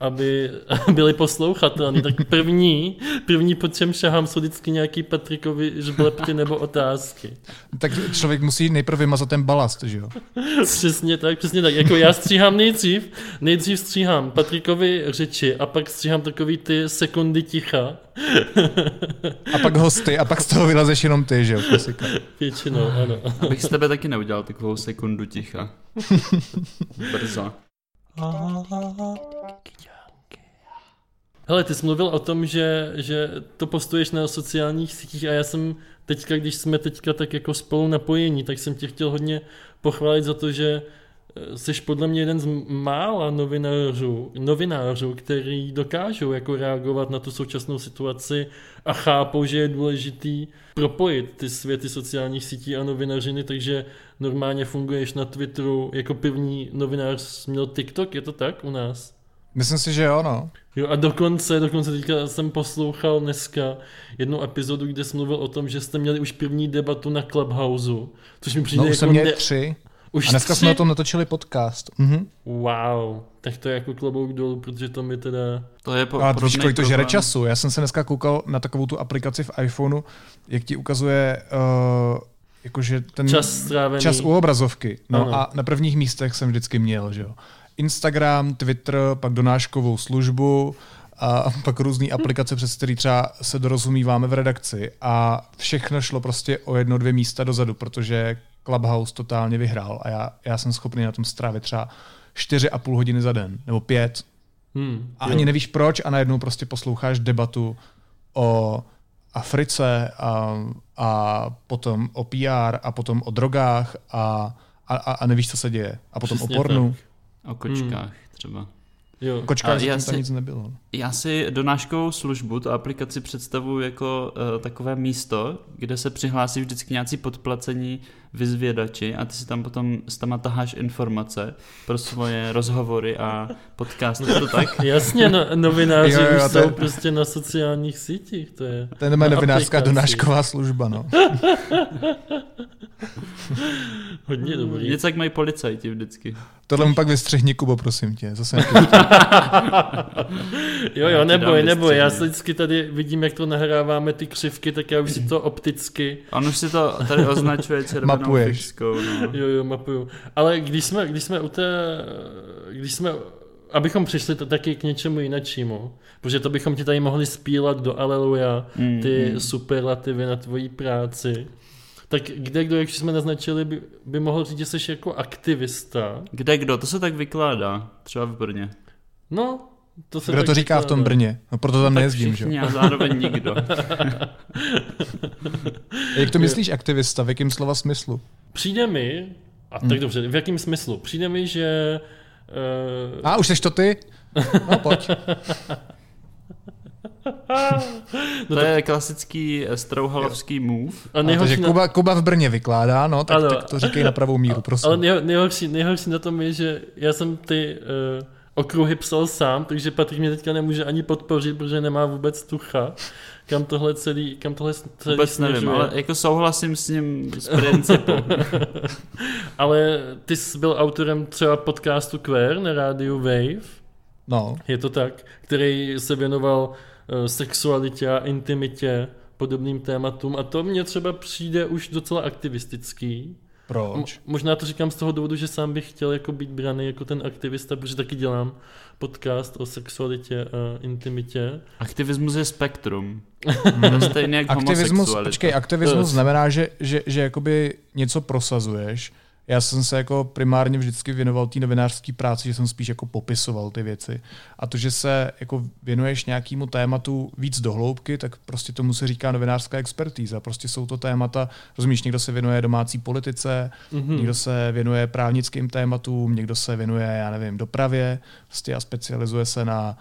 aby [laughs] byly poslouchatelné, tak první, první po čem šahám jsou vždycky nějaký Patrikovi žblepky nebo otázky. Tak člověk musí nejprve vymazat ten balast, že jo. Přesně tak, přesně tak. Jako já stříhám nejdřív, nejdřív stříhám Patrikovi řeči a pak stříhám takový ty sekundy ticha. A pak hosty a pak z toho vylezeš jenom ty, že jo. Klasika. Většinou, ano. Abych z tebe taky neudělal takovou sekundu ticha. Brzo. Hele, ty jsi mluvil o tom, že, že to postuješ na sociálních sítích a já jsem teďka, když jsme teďka tak jako spolu napojení, tak jsem tě chtěl hodně pochválit za to, že eh, jsi podle mě jeden z mála novinářů, novinářů, který dokážou jako reagovat na tu současnou situaci a chápou, že je důležitý propojit ty světy sociálních sítí a novinařiny, takže normálně funguješ na Twitteru jako první novinář měl TikTok, je to tak u nás? Myslím si, že jo, no. Jo a dokonce, dokonce teďka jsem poslouchal dneska jednu epizodu, kde jsi mluvil o tom, že jste měli už první debatu na Clubhouse, což mi přijde No už jako jsem měl ne... tři. Už A dneska tři? jsme o tom natočili podcast. Mhm. Wow, tak to je jako klobouk dolů, protože to mi teda... To je po, A to víš, kolik to žere času. Já jsem se dneska koukal na takovou tu aplikaci v iPhoneu, jak ti ukazuje uh, jakože ten Čas strávený. čas u obrazovky. No Ano. a na prvních místech jsem vždycky měl, že jo. Instagram, Twitter, pak donáškovou službu a pak různé aplikace, přes které třeba se dorozumíváme v redakci a všechno šlo prostě o jedno, dvě místa dozadu, protože Clubhouse totálně vyhrál a já, já jsem schopný na tom strávit třeba čtyři a půl hodiny za den, nebo pět. Hmm, A jo. ani nevíš proč a najednou prostě posloucháš debatu o Africe a, a potom o PR a potom o drogách a, a, a nevíš, co se děje. A potom Přesně o pornu. O kočkách třeba. Jo. O kočkách A já zatím tam nic nebylo. Já si donáškovou službu, tu aplikaci představuji jako uh, takové místo, kde se přihlásí vždycky nějací podplacení vyzvědači a ty si tam potom s tama taháš informace pro svoje rozhovory a podcasty. Je to tak? [laughs] Jasně, no, novináři Jo, jo, už to je- jsou prostě na sociálních sítích, to je... To je novinářská aplikaci. donášková služba, no. [laughs] Hodně dobrý. Něco jak mají policajti vždycky. Tohle mu pak vystřihni, Kubo, prosím tě. Zase. [laughs] Jo, jo, neboj, neboj, já se vždycky tady vidím, jak to nahráváme ty křivky, tak já už si to opticky, On už si to tady označuje [laughs] červenou Mapuješ. fixkou. No. jo, jo, mapuju. Ale když jsme, když jsme u té, když jsme, abychom přišli to taky k něčemu jinačímu, protože to bychom ti tady mohli spílat do Aleluja, Mm, ty mm. superlativy na tvoji práci. Tak kde kdo, jak jsme naznačili, by, by mohl říct, že jsi jako aktivista. Kde kdo? To se tak vykládá. Třeba v Brně. No, to se Kdo tak to říká v tom. Brně? No proto tam Tak nejezdím, že jo. a zároveň nikdo. [laughs] Jak to myslíš aktivista? V jakém slova smyslu? Přijde mi, a tak Hmm. dobře, v jakém smyslu? Přijde mi, že uh, A už seš to ty? No pojď. [laughs] To je klasický eh, strouhalovský move. a A takže nejhorší, na, Kuba, Kuba v Brně vykládá, no, tak, Ano. tak to říkej na pravou míru, [laughs] prosím. ale nej, nejhorší, nejhorší na tom je, že já jsem ty uh, okruhy psal sám, takže Patrik mě teďka nemůže ani podpořit, protože nemá vůbec tucha, kam tohle celý, kam tohle celý Vůbec nevím, směřuje. ale jako souhlasím s ním z principu. [laughs] ale ty jsi byl autorem třeba podcastu Queer na rádiu Wave, No, je to tak, který se věnoval eh, sexualitě a intimitě, podobným tématům a to mně třeba přijde už docela aktivistický. Proč? možná to říkám z toho důvodu, že sám bych chtěl jako být braný jako ten aktivista, protože taky dělám podcast o sexualitě a intimitě. Aktivismus je spektrum. [laughs] To je stejně jak Aktivismus, počkej, aktivismus To- znamená, že, že, že jakoby něco prosazuješ. Já jsem se jako primárně vždycky věnoval té novinářské práci, že jsem spíš jako popisoval ty věci. A to, že se jako věnuješ nějakému tématu víc dohloubky, tak prostě tomu se říká novinářská expertíza. Prostě jsou to témata, rozumíš, někdo se věnuje domácí politice, mm-hmm. někdo se věnuje právnickým tématům, někdo se věnuje, já nevím, dopravě, prostě a specializuje se na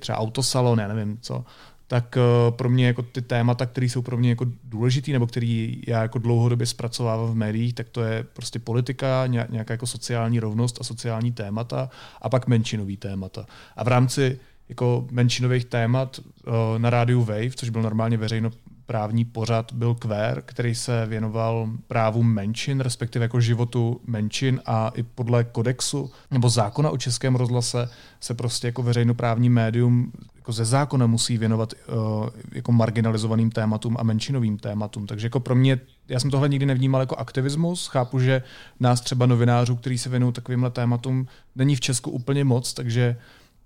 třeba autosalon, já nevím co tak eh, pro mě jako ty témata, které jsou pro mě jako důležitý, nebo který já jako dlouhodobě zpracovávám v médiích, tak to je prostě politika, nějaká jako sociální rovnost a sociální témata a pak menšinový témata. A v rámci jako menšinových témat eh, na rádiu Wave, což byl normálně veřejno právní pořad, byl Quer, který se věnoval právu menšin, respektive jako životu menšin a i podle kodexu nebo zákona o českém rozhlase se prostě jako veřejnoprávní médium jako ze zákona musí věnovat uh, jako marginalizovaným tématům a menšinovým tématům. Takže jako pro mě, já jsem tohle nikdy nevnímal jako aktivismus, chápu, že nás třeba novinářů, kteří se věnují takovýmhle tématům, není v Česku úplně moc, takže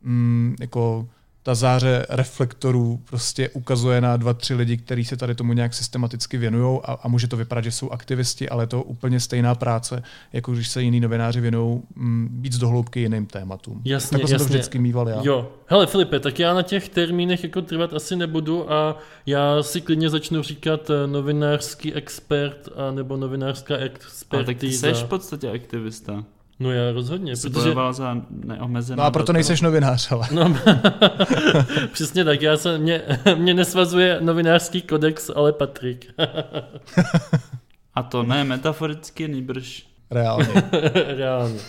mm, jako ta záře reflektorů prostě ukazuje na dva, tři lidi, kteří se tady tomu nějak systematicky věnují a, a může to vypadat, že jsou aktivisti, ale je to úplně stejná práce, jako když se jiní novináři věnují mm, víc dohloubky jiným tématům. Jasně, tak jasně. jsem to vždycky mýval já. Jo. Hele Filipe, tak já na těch termínech jako trvat asi nebudu a já si klidně začnu říkat eh, novinářský expert a nebo novinářská expertíza. Ale tak ty jsi v podstatě aktivista. No já rozhodně, Jsi protože... za neomezenou No a proto nejseš novinář, ale. No, [laughs] přesně tak, já se, mě, [laughs] mě nesvazuje novinářský kodex, ale Patrik. a to ne metaforicky, nýbrž. Reálně. [laughs] Reálně.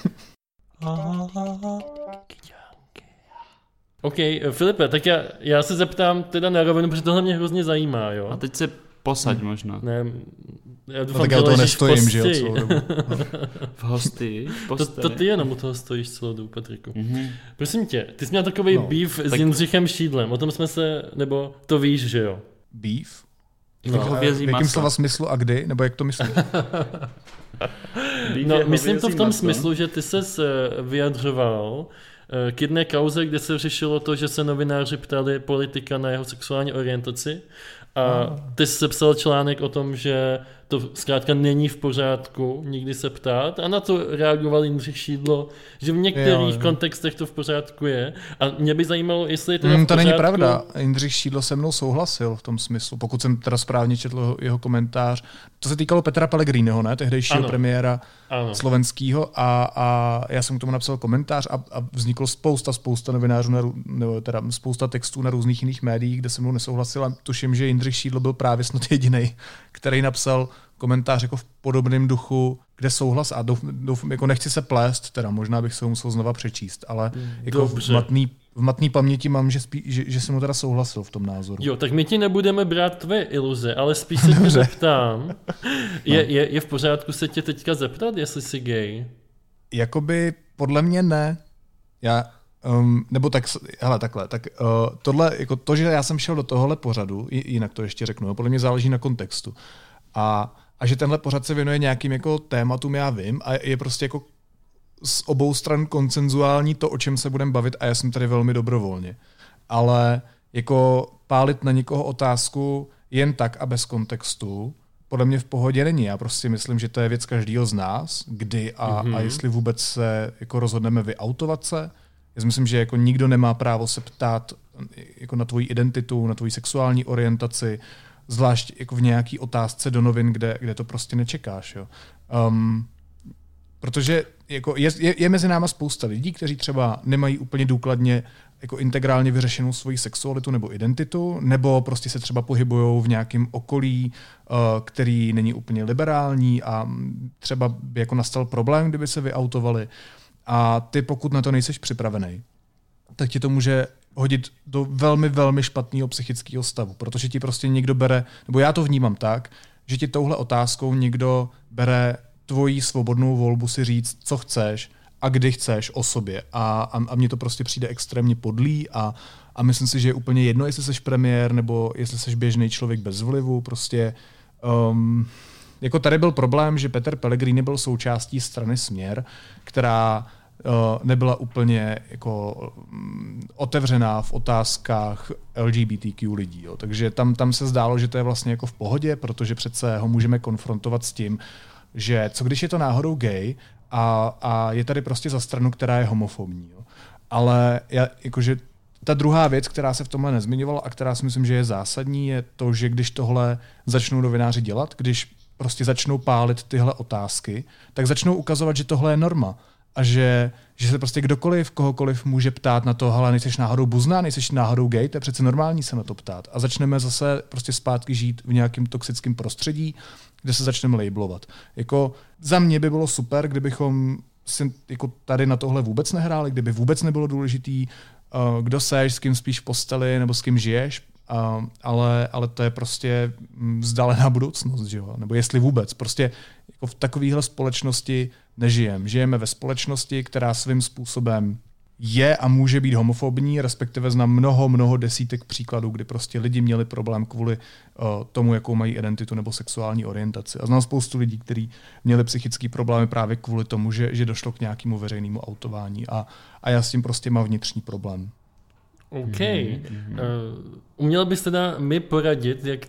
OK, Filipe, tak já, já se zeptám teda na rovinu, protože tohle mě hrozně zajímá, jo? A teď se posaď hmm. možná. Ne, já doufám, no, tak já to nestojím, že jo, celou dobu. [laughs] v hosti? To, to ty jenom u toho stojíš celou dobu, Patriku. Mm-hmm. Prosím tě, ty jsi měl takový no, beef tak... s Jindřichem Šídlem, o tom jsme se, nebo to víš, že jo? Beef? No, v jakém masa. slova smyslu a kdy, nebo jak to myslíš? [laughs] no, myslím to v tom maso. smyslu, že ty se eh, vyjadřoval eh, k jedné kauze, kde se řešilo to, že se novináři ptali politika na jeho sexuální orientaci a ty jsi sepsal článek o tom, že to zkrátka není v pořádku nikdy se ptát a na to reagoval Jindřich Šídlo, že v některých jo, kontextech to v pořádku je a mě by zajímalo, jestli je to mm, To není pravda. Jindřich Šídlo se mnou souhlasil v tom smyslu, pokud jsem teda správně četl jeho komentář. To se týkalo Petra Pellegriniho, ne? tehdejšího ano. premiéra ano. slovenského a, a já jsem k tomu napsal komentář a, a vzniklo spousta, spousta novinářů, na, nebo teda spousta textů na různých jiných médiích, kde se mnou nesouhlasil a tuším, že Jindřich Šídlo byl právě snad jediný, který napsal komentář jako v podobném duchu, kde souhlas a douf, douf, jako nechci se plést, teda možná bych se ho musel znova přečíst, ale jako v matný, v matný paměti mám, že, spí, že, že jsem mu teda souhlasil v tom názoru. Jo, tak my ti nebudeme brát tvoje iluze, ale spíš se tě zeptám. [laughs] Je, no. je, je v pořádku se tě teďka zeptat, jestli jsi gay? Jakoby podle mě ne. Já, Um, nebo tak, hele, takhle, tak uh, tohle, jako to, že já jsem šel do tohohle pořadu, jinak to ještě řeknu, podle mě záleží na kontextu. A a že tenhle pořad se věnuje nějakým jako tématům, já vím, a je prostě jako z obou stran koncenzuální to, o čem se budeme bavit a já jsem tady velmi dobrovolně. Ale jako pálit na někoho otázku jen tak a bez kontextu, podle mě v pohodě není. Já prostě myslím, že to je věc každého z nás, kdy a, mm-hmm. a jestli vůbec se jako rozhodneme vyautovat se. Já si myslím, že jako nikdo nemá právo se ptát jako na tvoji identitu, na tvoji sexuální orientaci, zvlášť jako v nějaký otázce do novin, kde, kde to prostě nečekáš. Jo. Um, protože jako je, je, je mezi náma spousta lidí, kteří třeba nemají úplně důkladně jako integrálně vyřešenou svoji sexualitu nebo identitu, nebo prostě se třeba pohybují v nějakém okolí, uh, který není úplně liberální a třeba by jako nastal problém, kdyby se vyautovali. A ty, pokud na to nejseš připravený, tak ti to může hodit do velmi, velmi špatného psychického stavu, protože ti prostě někdo bere, nebo já to vnímám tak, že ti touhle otázkou někdo bere tvoji svobodnou volbu si říct, co chceš a kdy chceš o sobě. A, a, a mně to prostě přijde extrémně podlý a, a myslím si, že je úplně jedno, jestli jsi premiér nebo jestli jsi běžný člověk bez vlivu. Prostě um, jako tady byl problém, že Peter Pellegrini byl součástí strany Směr, která nebyla úplně jako mm, otevřená v otázkách LGBTQ lidí. Jo. Takže tam, tam se zdálo, že to je vlastně jako v pohodě, protože přece ho můžeme konfrontovat s tím, že co když je to náhodou gay a, a je tady prostě za stranu, která je homofobní. Jo. Ale já, jakože ta druhá věc, která se v tomhle nezmiňovala a která si myslím, že je zásadní, je to, že když tohle začnou novináři dělat, když prostě začnou pálit tyhle otázky, tak začnou ukazovat, že tohle je norma a že, že se prostě kdokoliv, kohokoliv může ptát na to, hele, nejseš náhodou buzná, nejseš náhodou gay, to je přece normální se na to ptát. A začneme zase prostě zpátky žít v nějakém toxickém prostředí, kde se začneme labelovat. Jako za mě by bylo super, kdybychom si jako tady na tohle vůbec nehráli, kdyby vůbec nebylo důležitý, uh, kdo seš, s kým spíš v posteli nebo s kým žiješ, uh, ale, ale to je prostě mm, vzdálená budoucnost, že jo? nebo jestli vůbec. Prostě jako v takovéhle společnosti nežijeme. Žijeme ve společnosti, která svým způsobem je a může být homofobní, respektive znám mnoho, mnoho desítek příkladů, kdy prostě lidi měli problém kvůli uh, tomu, jakou mají identitu nebo sexuální orientaci. A znám spoustu lidí, kteří měli psychické problémy právě kvůli tomu, že, že došlo k nějakému veřejnému autování. A, a já s tím prostě mám vnitřní problém. OK. Mm-hmm. Uh, uměl bys teda mi poradit, jak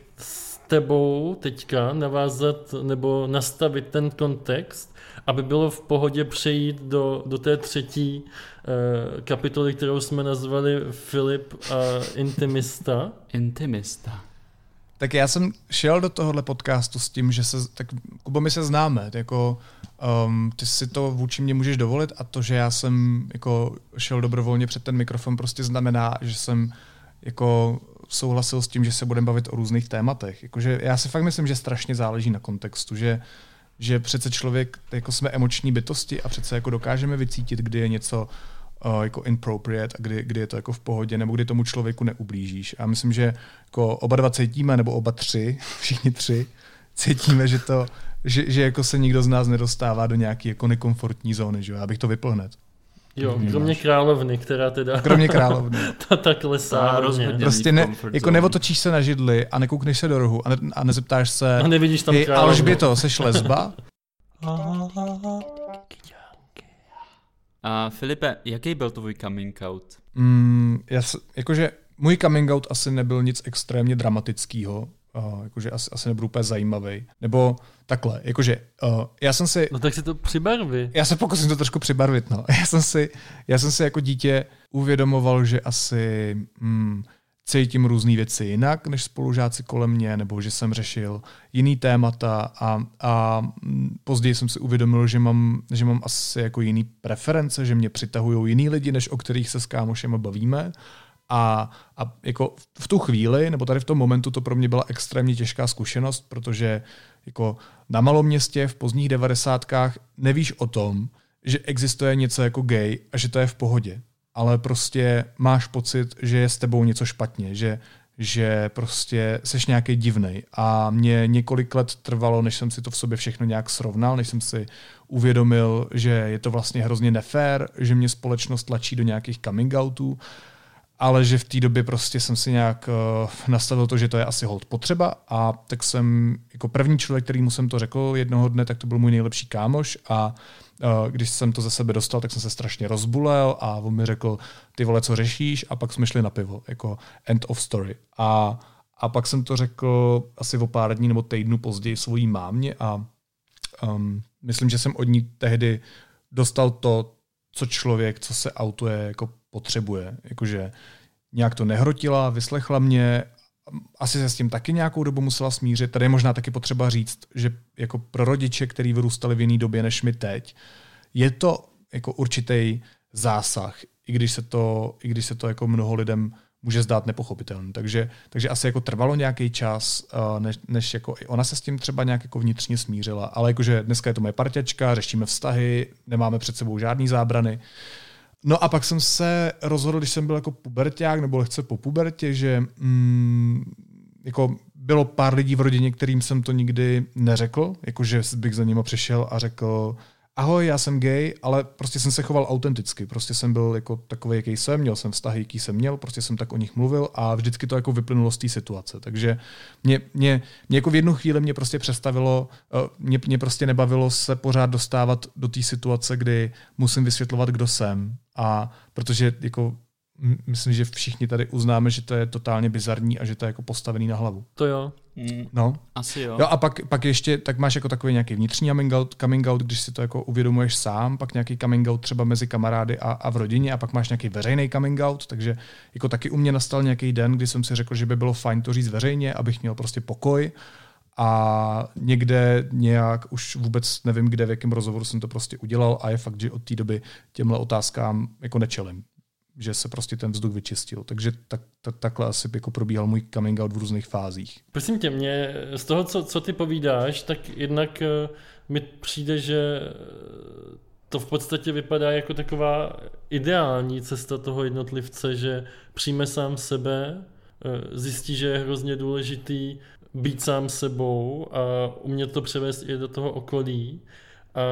tebou teďka navázat nebo nastavit ten kontext, aby bylo v pohodě přejít do, do té třetí uh, kapitoly, kterou jsme nazvali Filip a Intimista. Intimista. Tak já jsem šel do tohohle podcastu s tím, že se, tak Kubo, my se známe, jako um, ty si to vůči mě můžeš dovolit a to, že já jsem jako šel dobrovolně před ten mikrofon prostě znamená, že jsem jako souhlasil s tím, že se budeme bavit o různých tématech. Jakože já si fakt myslím, že strašně záleží na kontextu, že že přece člověk, jako jsme emoční bytosti a přece jako dokážeme vycítit, kdy je něco uh, jako inappropriate a kdy, kdy je to jako v pohodě, nebo kdy tomu člověku neublížíš. A myslím, že jako oba dva cítíme, nebo oba tři, [laughs] všichni tři, cítíme, že to, že, že jako se nikdo z nás nedostává do nějaké jako nekomfortní zóny, že já bych to vypl Jo, kromě královny, která teda... Kromě [laughs] královny. ta tak klesá. Prostě ne, jako neotočíš se na židli a nekoukneš se do rohu a, ne, a nezeptáš se... A nevidíš tam královnu. Alžběto, seš lesba? [laughs] A Filipe, jaký byl tvůj coming out? Mm, já, jakože můj coming out asi nebyl nic extrémně dramatického uh, jakože asi, asi nebudu úplně zajímavý. Nebo takhle, jakože uh, já jsem si... No tak si to přibarvi. Já se pokusím to trošku přibarvit, no. [laughs] Já jsem si, já jsem si jako dítě uvědomoval, že asi mm, cítím různé věci jinak než spolužáci kolem mě, nebo že jsem řešil jiný témata a, a mm, později jsem si uvědomil, že mám, že mám asi jako jiný preference, že mě přitahují jiný lidi, než o kterých se s kámošem bavíme a, a jako v tu chvíli, nebo tady v tom momentu, to pro mě byla extrémně těžká zkušenost, protože jako na malom městě v pozdních devadesátkách nevíš o tom, že existuje něco jako gay a že to je v pohodě. Ale prostě máš pocit, že je s tebou něco špatně, že, že prostě seš nějaký divnej. A mě několik let trvalo, než jsem si to v sobě všechno nějak srovnal, než jsem si uvědomil, že je to vlastně hrozně nefér, že mě společnost tlačí do nějakých coming outů ale že v té době prostě jsem si nějak uh, nastavil to, že to je asi hold potřeba a tak jsem jako první člověk, kterýmu jsem to řekl jednoho dne, tak to byl můj nejlepší kámoš a uh, když jsem to ze sebe dostal, tak jsem se strašně rozbulel a on mi řekl, ty vole, co řešíš? A pak jsme šli na pivo, jako end of story. A, a pak jsem to řekl asi o pár dní nebo týdnu později svojí mámě a um, myslím, že jsem od ní tehdy dostal to, co člověk, co se autuje, jako potřebuje. Jakože nějak to nehrotila, vyslechla mě, asi se s tím taky nějakou dobu musela smířit. Tady je možná taky potřeba říct, že jako pro rodiče, který vyrůstali v jiné době než my teď, je to jako určitý zásah, i když se to, i když se to jako mnoho lidem může zdát nepochopitelný. Takže, takže asi jako trvalo nějaký čas, uh, než, než jako i ona se s tím třeba nějak jako vnitřně smířila, ale jakože dneska je to moje parťačka, řešíme vztahy, nemáme před sebou žádný zábrany. Uh, No a pak jsem se rozhodl, když jsem byl jako puberták nebo lehce po pubertě, že mm, jako bylo pár lidí v rodině, kterým jsem to nikdy neřekl, jakože bych za nima přišel a řekl, ahoj, já jsem gay, ale prostě jsem se choval autenticky, prostě jsem byl jako takový, jaký jsem, měl jsem vztahy, jaký jsem měl, prostě jsem tak o nich mluvil a vždycky to jako vyplynulo z té situace. Takže mě, mě, mě jako v jednu chvíli mě prostě přestavilo, eh, mě, mě prostě nebavilo se pořád dostávat do té situace, kdy musím vysvětlovat, kdo jsem a protože jako myslím, že všichni tady uznáme, že to je totálně bizarní a že to je jako postavený na hlavu. To jo. Mm, No. asi jo. Jo a pak, pak ještě, tak máš jako takový nějaký vnitřní coming out, coming out, když si to jako uvědomuješ sám, pak nějaký coming out třeba mezi kamarády a, a v rodině a pak máš nějaký veřejný coming out, takže jako taky u mě nastal nějaký den, kdy jsem si řekl, že by bylo fajn to říct veřejně, abych měl prostě pokoj a někde nějak, už vůbec nevím kde, v jakém rozhovoru jsem to prostě udělal a je fakt, že od té doby těmhle otázkám jako nečelím že se prostě ten vzduch vyčistil. Takže tak, tak, takhle asi jako probíhal můj coming out v různých fázích. Prosím tě, mě z toho, co, co ty povídáš, tak jednak eh, mi přijde, že eh, to v podstatě vypadá jako taková ideální cesta toho jednotlivce, že přijme sám sebe, eh, zjistí, že je hrozně důležitý být sám sebou a umět to převést i do toho okolí. A,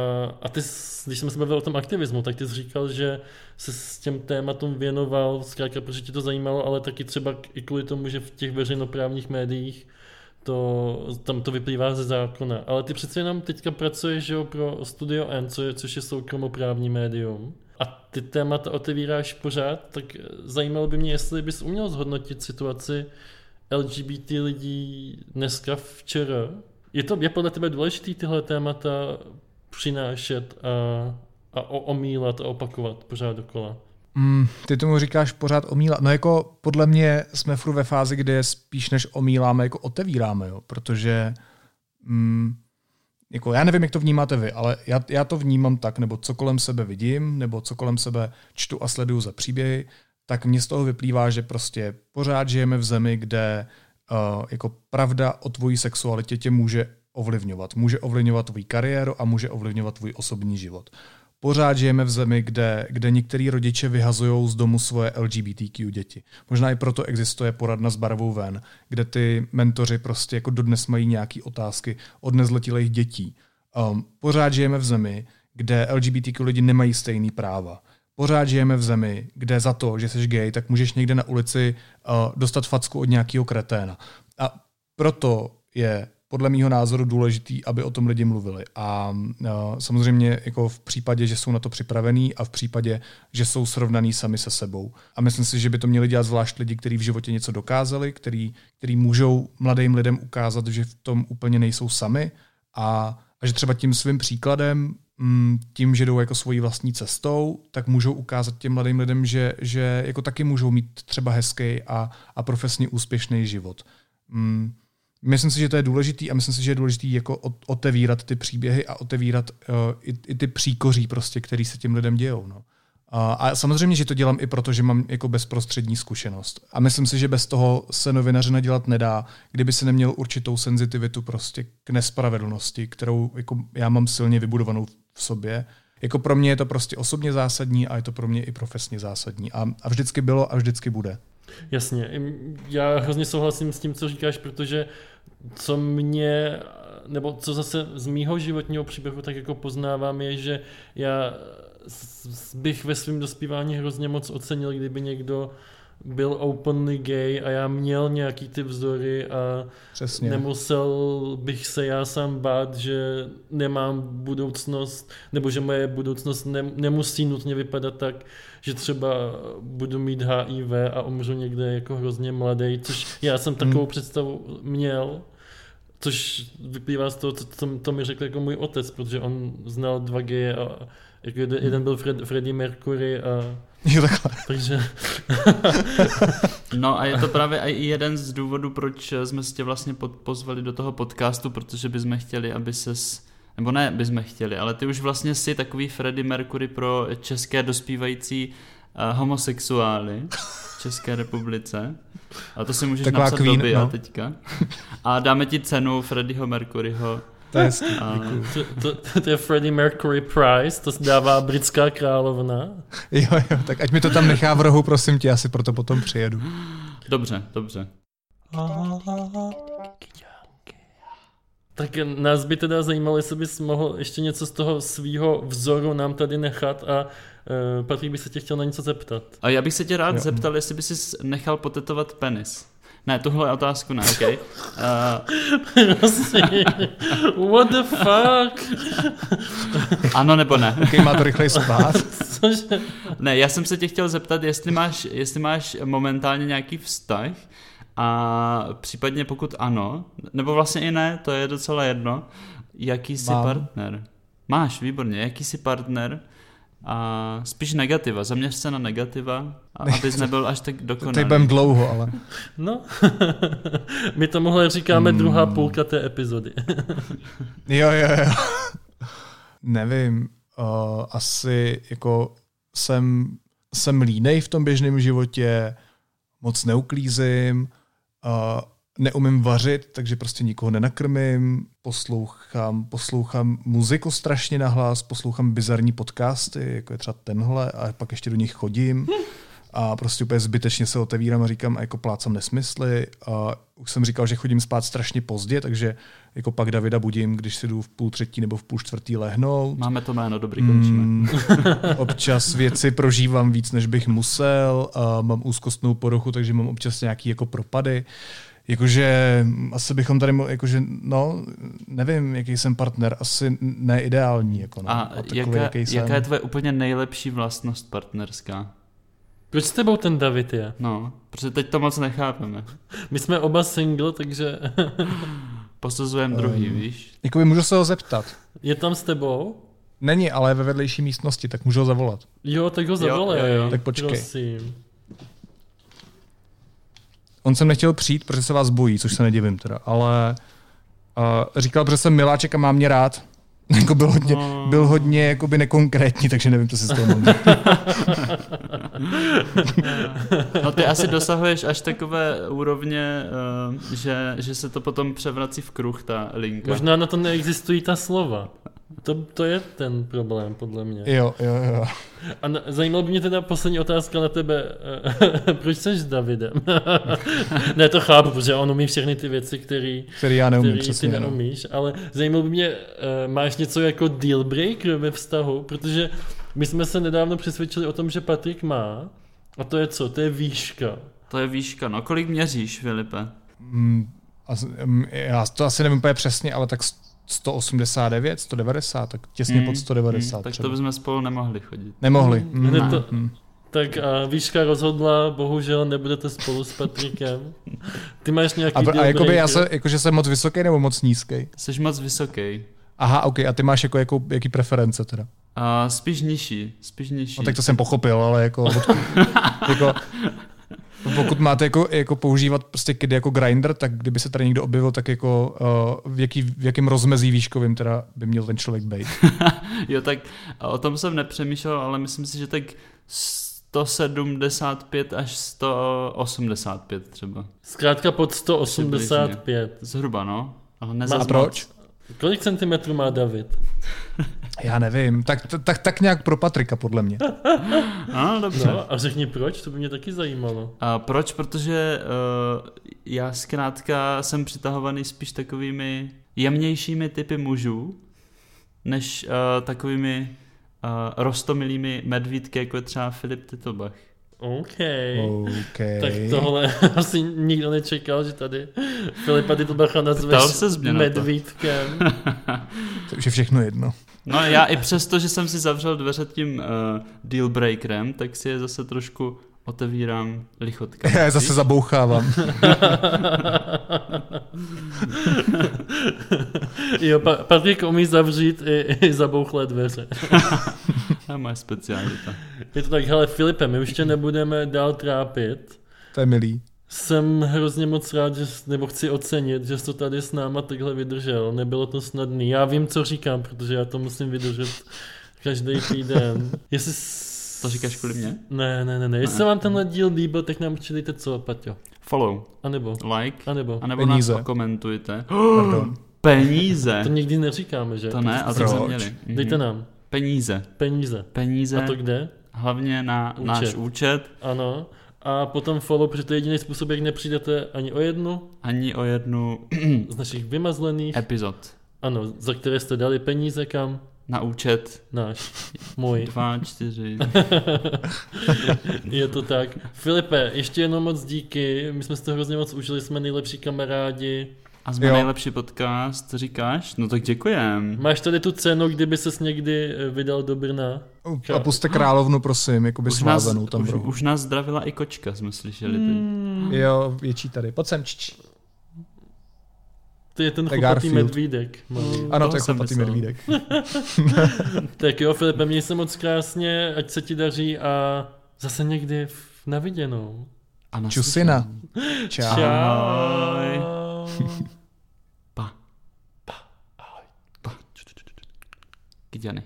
a ty, když jsme se bavili o tom aktivismu, tak ty jsi říkal, že se s těm tématům věnoval, zkrátka, protože tě to zajímalo, ale taky třeba i kvůli tomu, že v těch veřejnoprávních médiích to, tam to vyplývá ze zákona. Ale ty přece jenom teďka pracuješ že jo, pro Studio N, co je, což je soukromoprávní médium. A ty témata otevíráš pořád, tak zajímalo by mě, jestli bys uměl zhodnotit situaci LGBT lidí dneska včera. Je to je podle tebe důležité tyhle témata přinášet a, a omílat a opakovat pořád dokola? Mm, ty tomu říkáš pořád omílat. No jako podle mě jsme furt ve fázi, kde spíš než omíláme, jako otevíráme, jo, protože mm, jako já nevím, jak to vnímáte vy, ale já, já to vnímám tak, nebo co kolem sebe vidím, nebo co kolem sebe čtu a sleduju za příběhy, tak mně z toho vyplývá, že prostě pořád žijeme v zemi, kde uh, jako pravda o tvojí sexualitě tě může ovlivňovat. Může ovlivňovat tvůj kariéru a může ovlivňovat tvůj osobní život. Pořád žijeme v zemi, kde, kde některý rodiče vyhazují z domu svoje LGBTQ děti. Možná i proto existuje poradna s barvou ven, kde ty mentoři prostě jako dodnes mají nějaké otázky od nezletilých dětí. Um, pořád žijeme v zemi, kde LGBTQ lidi nemají stejný práva. Pořád žijeme v zemi, kde za to, že jsi gay, tak můžeš někde na ulici uh, dostat facku od nějakého kreténa. A proto je podle mého názoru důležitý, aby o tom lidi mluvili. A uh, samozřejmě jako v případě, že jsou na to připravení a v případě, že jsou srovnaný sami se sebou. A myslím si, že by to měli dělat zvlášť lidi, kteří v životě něco dokázali, který, který můžou mladým lidem ukázat, že v tom úplně nejsou sami a, a že třeba tím svým příkladem tím, že jdou jako svojí vlastní cestou, tak můžou ukázat těm mladým lidem, že, že jako taky můžou mít třeba hezký a, a profesně úspěšný život. Mm, Myslím si, že to je důležitý a myslím si, že je důležitý jako otevírat ty příběhy a otevírat uh, i, i ty příkoří, prostě, který se těm lidem dějou. No. A, a samozřejmě, že to dělám i proto, že mám jako bezprostřední zkušenost. A myslím si, že bez toho se novinařina dělat nedá, kdyby se neměl určitou senzitivitu prostě k nespravedlnosti, kterou jako já mám silně vybudovanou v sobě. Jako pro mě je to prostě osobně zásadní a je to pro mě i profesně zásadní. A, a vždycky bylo a vždycky bude. Jasně, já hrozně souhlasím s tím, co říkáš, protože co mě, nebo co zase z mýho životního příběhu tak jako poznávám, je, že já bych ve svém dospívání hrozně moc ocenil, kdyby někdo byl openly gay a já měl nějaký ty vzory a Přesně. nemusel bych se já sám bát, že nemám budoucnost, nebo že moje budoucnost ne, nemusí nutně vypadat tak, že třeba budu mít HIV a umřu někde jako hrozně mladý, což já jsem takovou hmm. představu měl, což vyplývá z toho, co to, to mi řekl jako můj otec, protože on znal dva geje a jako jeden, jeden byl Fred, Freddie Mercury a [laughs] Jo, takhle. takže... no a je to právě i jeden z důvodů, proč jsme tě vlastně pozvali do toho podcastu, protože bychom chtěli, aby ses nebo ne bychom chtěli, ale ty už vlastně si takový Freddie Mercury pro české dospívající uh, homosexuály v České republice. A to si můžeš Taková napsat queen, do no. teďka. A dáme ti cenu Freddieho Mercuryho to je hezký, a... to, to, to je Freddie Mercury Prize, to dává britská královna. Jo, jo, tak ať mi to tam nechá v rohu, prosím tě, já si proto potom přijedu. Dobře, dobře. Tak nás by teda zajímalo, jestli bys mohl ještě něco z toho svého vzoru nám tady nechat a uh, Patrik by se tě chtěl na něco zeptat. A já bych se tě rád jo. zeptal, jestli bys si nechal potetovat penis. Ne, tuhle otázku ne, OK. Uh, Prosím. What the fuck? ano nebo ne? OK, má to rychleji spát. [laughs] Ne, já jsem se tě chtěl zeptat, jestli máš, jestli máš momentálně nějaký vztah a případně pokud ano, nebo vlastně i ne, to je docela jedno, jaký jsi Mám. partner? Máš, výborně, jaký jsi partner a spíš negativa, zaměř se na negativa, a [laughs] abys nebyl až tak dokonalý. budem dlouho, ale... No, [laughs] my tomuhle říkáme Hmm. druhá půlka té epizody. [laughs] Jo, jo, jo. Nevím, uh, asi jako jsem, jsem línej v tom běžném životě, moc neuklízím, uh, neumím vařit, takže prostě nikoho nenakrmím, poslouchám, poslouchám muziku strašně nahlas, poslouchám bizarní podcasty, jako je třeba tenhle, a pak ještě do nich chodím a prostě úplně zbytečně se otevírám a říkám, a jako plácám nesmysly. A už jsem říkal, že chodím spát strašně pozdě, takže jako pak Davida budím, když si jdu v půl třetí nebo v půl čtvrtý lehnout. Máme to jméno, dobrý, končíme. Mm, [laughs] občas věci prožívám víc, než bych musel. A mám úzkostnou poruchu, takže mám občas nějaký jako propady. Jakože asi bychom tady, jakože, no, nevím, jaký jsem partner, asi ne ideální. Jako, no, A takový, jaká, jaký jsem. jaká je tvoje úplně nejlepší vlastnost partnerská? Proč s tebou ten David je? No, protože teď to moc nechápeme. [laughs] My jsme oba single, takže [laughs] Posuzujeme druhý, Um. víš? Jakoby můžu se ho zeptat. je tam s tebou? Není, ale je ve vedlejší místnosti, tak můžu ho zavolat. Jo, tak ho zavolej. jo, jo. Tak počkej. Prosím. On sem nechtěl přijít, protože se vás bojí, což se nedivím teda, ale uh, říkal, že jsem miláček a má mě rád. [laughs] Jako byl hodně, No. byl hodně jakoby nekonkrétní, takže nevím, co si z toho mám. [laughs] No ty asi dosahuješ až takové úrovně, eh, že, že se to potom převrací v kruh, ta linka. Možná na to neexistují ta slova. To, to je ten problém, podle mě. Jo, jo, jo. A na, zajímalo by mě teda poslední otázka na tebe. [laughs] Proč jsi s Davidem? [laughs] ne, to chápu, protože on umí všechny ty věci, které Který já neumím který ty přesně. No. neumíš, ale zajímalo by mě, eh, máš něco jako deal breaker ve vztahu, protože my jsme se nedávno přesvědčili o tom, že Patrik má, a to je co? To je výška. To je výška. No kolik měříš, Filipe? Mm, mm, já to asi nevím úplně přesně, ale tak 189, 190, tak těsně Mm, pod 190 Tak třeba. to bychom spolu nemohli chodit. Nemohli. Mm, Mm, ne, to- mm. Tak a výška rozhodla, bohužel nebudete spolu s Patrikem. Ty máš nějaký A, deal a jakoby já se, jakože jsem moc vysoký nebo moc nízký? Jsi moc vysoký. Aha, ok, a ty máš jako, jako jaký preference teda? A spíš nižší, spíš nižší. No tak to jsem pochopil, ale jako, [laughs] jako pokud máte jako, jako používat prostě kid jako grinder, tak kdyby se tady někdo objevil, tak jako uh, v, jaký, v jakém rozmezí výškovým teda by měl ten člověk být. [laughs] Jo, tak o tom jsem nepřemýšlel, ale myslím si, že tak 175 až 185 třeba. Zkrátka pod 185. Zhruba, no. Ale A proč? Kolik centimetrů má David? Já nevím. Tak, tak, tak nějak pro Patrika, podle mě. [laughs] No, dobře. No, a řekni proč, to by mě taky zajímalo. A proč? Protože uh, já zkrátka jsem přitahovaný spíš takovými jemnějšími typy mužů, než uh, takovými uh, rostomilými medvídky, jako je třeba Filip Titlbach. OK. OK. Tak tohle [laughs] asi nikdo nečekal, že tady Filipa Titlbacha Ptal nazveš to. medvídkem. To už je všechno jedno. No já i přesto, že jsem si zavřel dveře tím uh, deal breakerem, tak si je zase trošku otevírám lichotka. Já je zase zabouchávám. jo, pa- Patrik umí zavřít i, i zabouchlé dveře. [laughs] To je moje specialita. Je to tak, hele Filipe, my už tě nebudeme dál trápit. To je milý. Jsem hrozně moc rád, že, nebo chci ocenit, že jsi to tady s náma takhle vydržel. Nebylo to snadný. Já vím, co říkám, protože já to musím vydržet každý týden. Jestli. To říkáš kvůli mě? Ne, ne, ne, ne. Jestli se vám tenhle díl líbil, tak nám určitě dejte co, Paťo. Follow, A nebo, like, a nebo. anebo Peníze. nás komentujte. Pardon. [gasps] Peníze. To nikdy neříkáme, že? To ne, a to jsme měli. Mhm. Dejte nám Peníze. peníze. Peníze, A to kde? hlavně na Účet. náš účet, Ano. A potom follow, protože to je jediný způsob, jak nepřijdete ani o jednu ani o jednu z našich vymazlených. epizod. Ano, za které jste dali peníze kam? Na účet Náš. Můj. dva, čtyři. [laughs] Je to tak. Filipe, ještě jenom moc díky. My jsme si to hrozně moc užili, jsme nejlepší kamarádi. A jsme Jo. nejlepší podcast, říkáš? No tak děkujem. Máš tady tu cenu, kdyby ses někdy eh, vydal do Brna. A puste královnu, prosím, jako by svázanou tam už, už nás zdravila i kočka, jsme slyšeli. teď. Hmm. Jo, větší tady. Pojď sem, č, č. To je ten chlupatý medvídek. malý. Ano, to je myslel. medvídek. [laughs] Tak jo, Filipe, měj se moc krásně, ať se ti daří a zase někdy v- na viděnou. A na Čusina. Čau. Ahoj. Pa. Pa. Ahoj. Pa. Kyďany.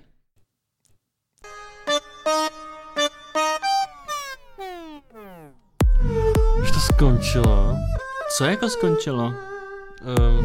Už to skončilo. Co jako skončilo? Um,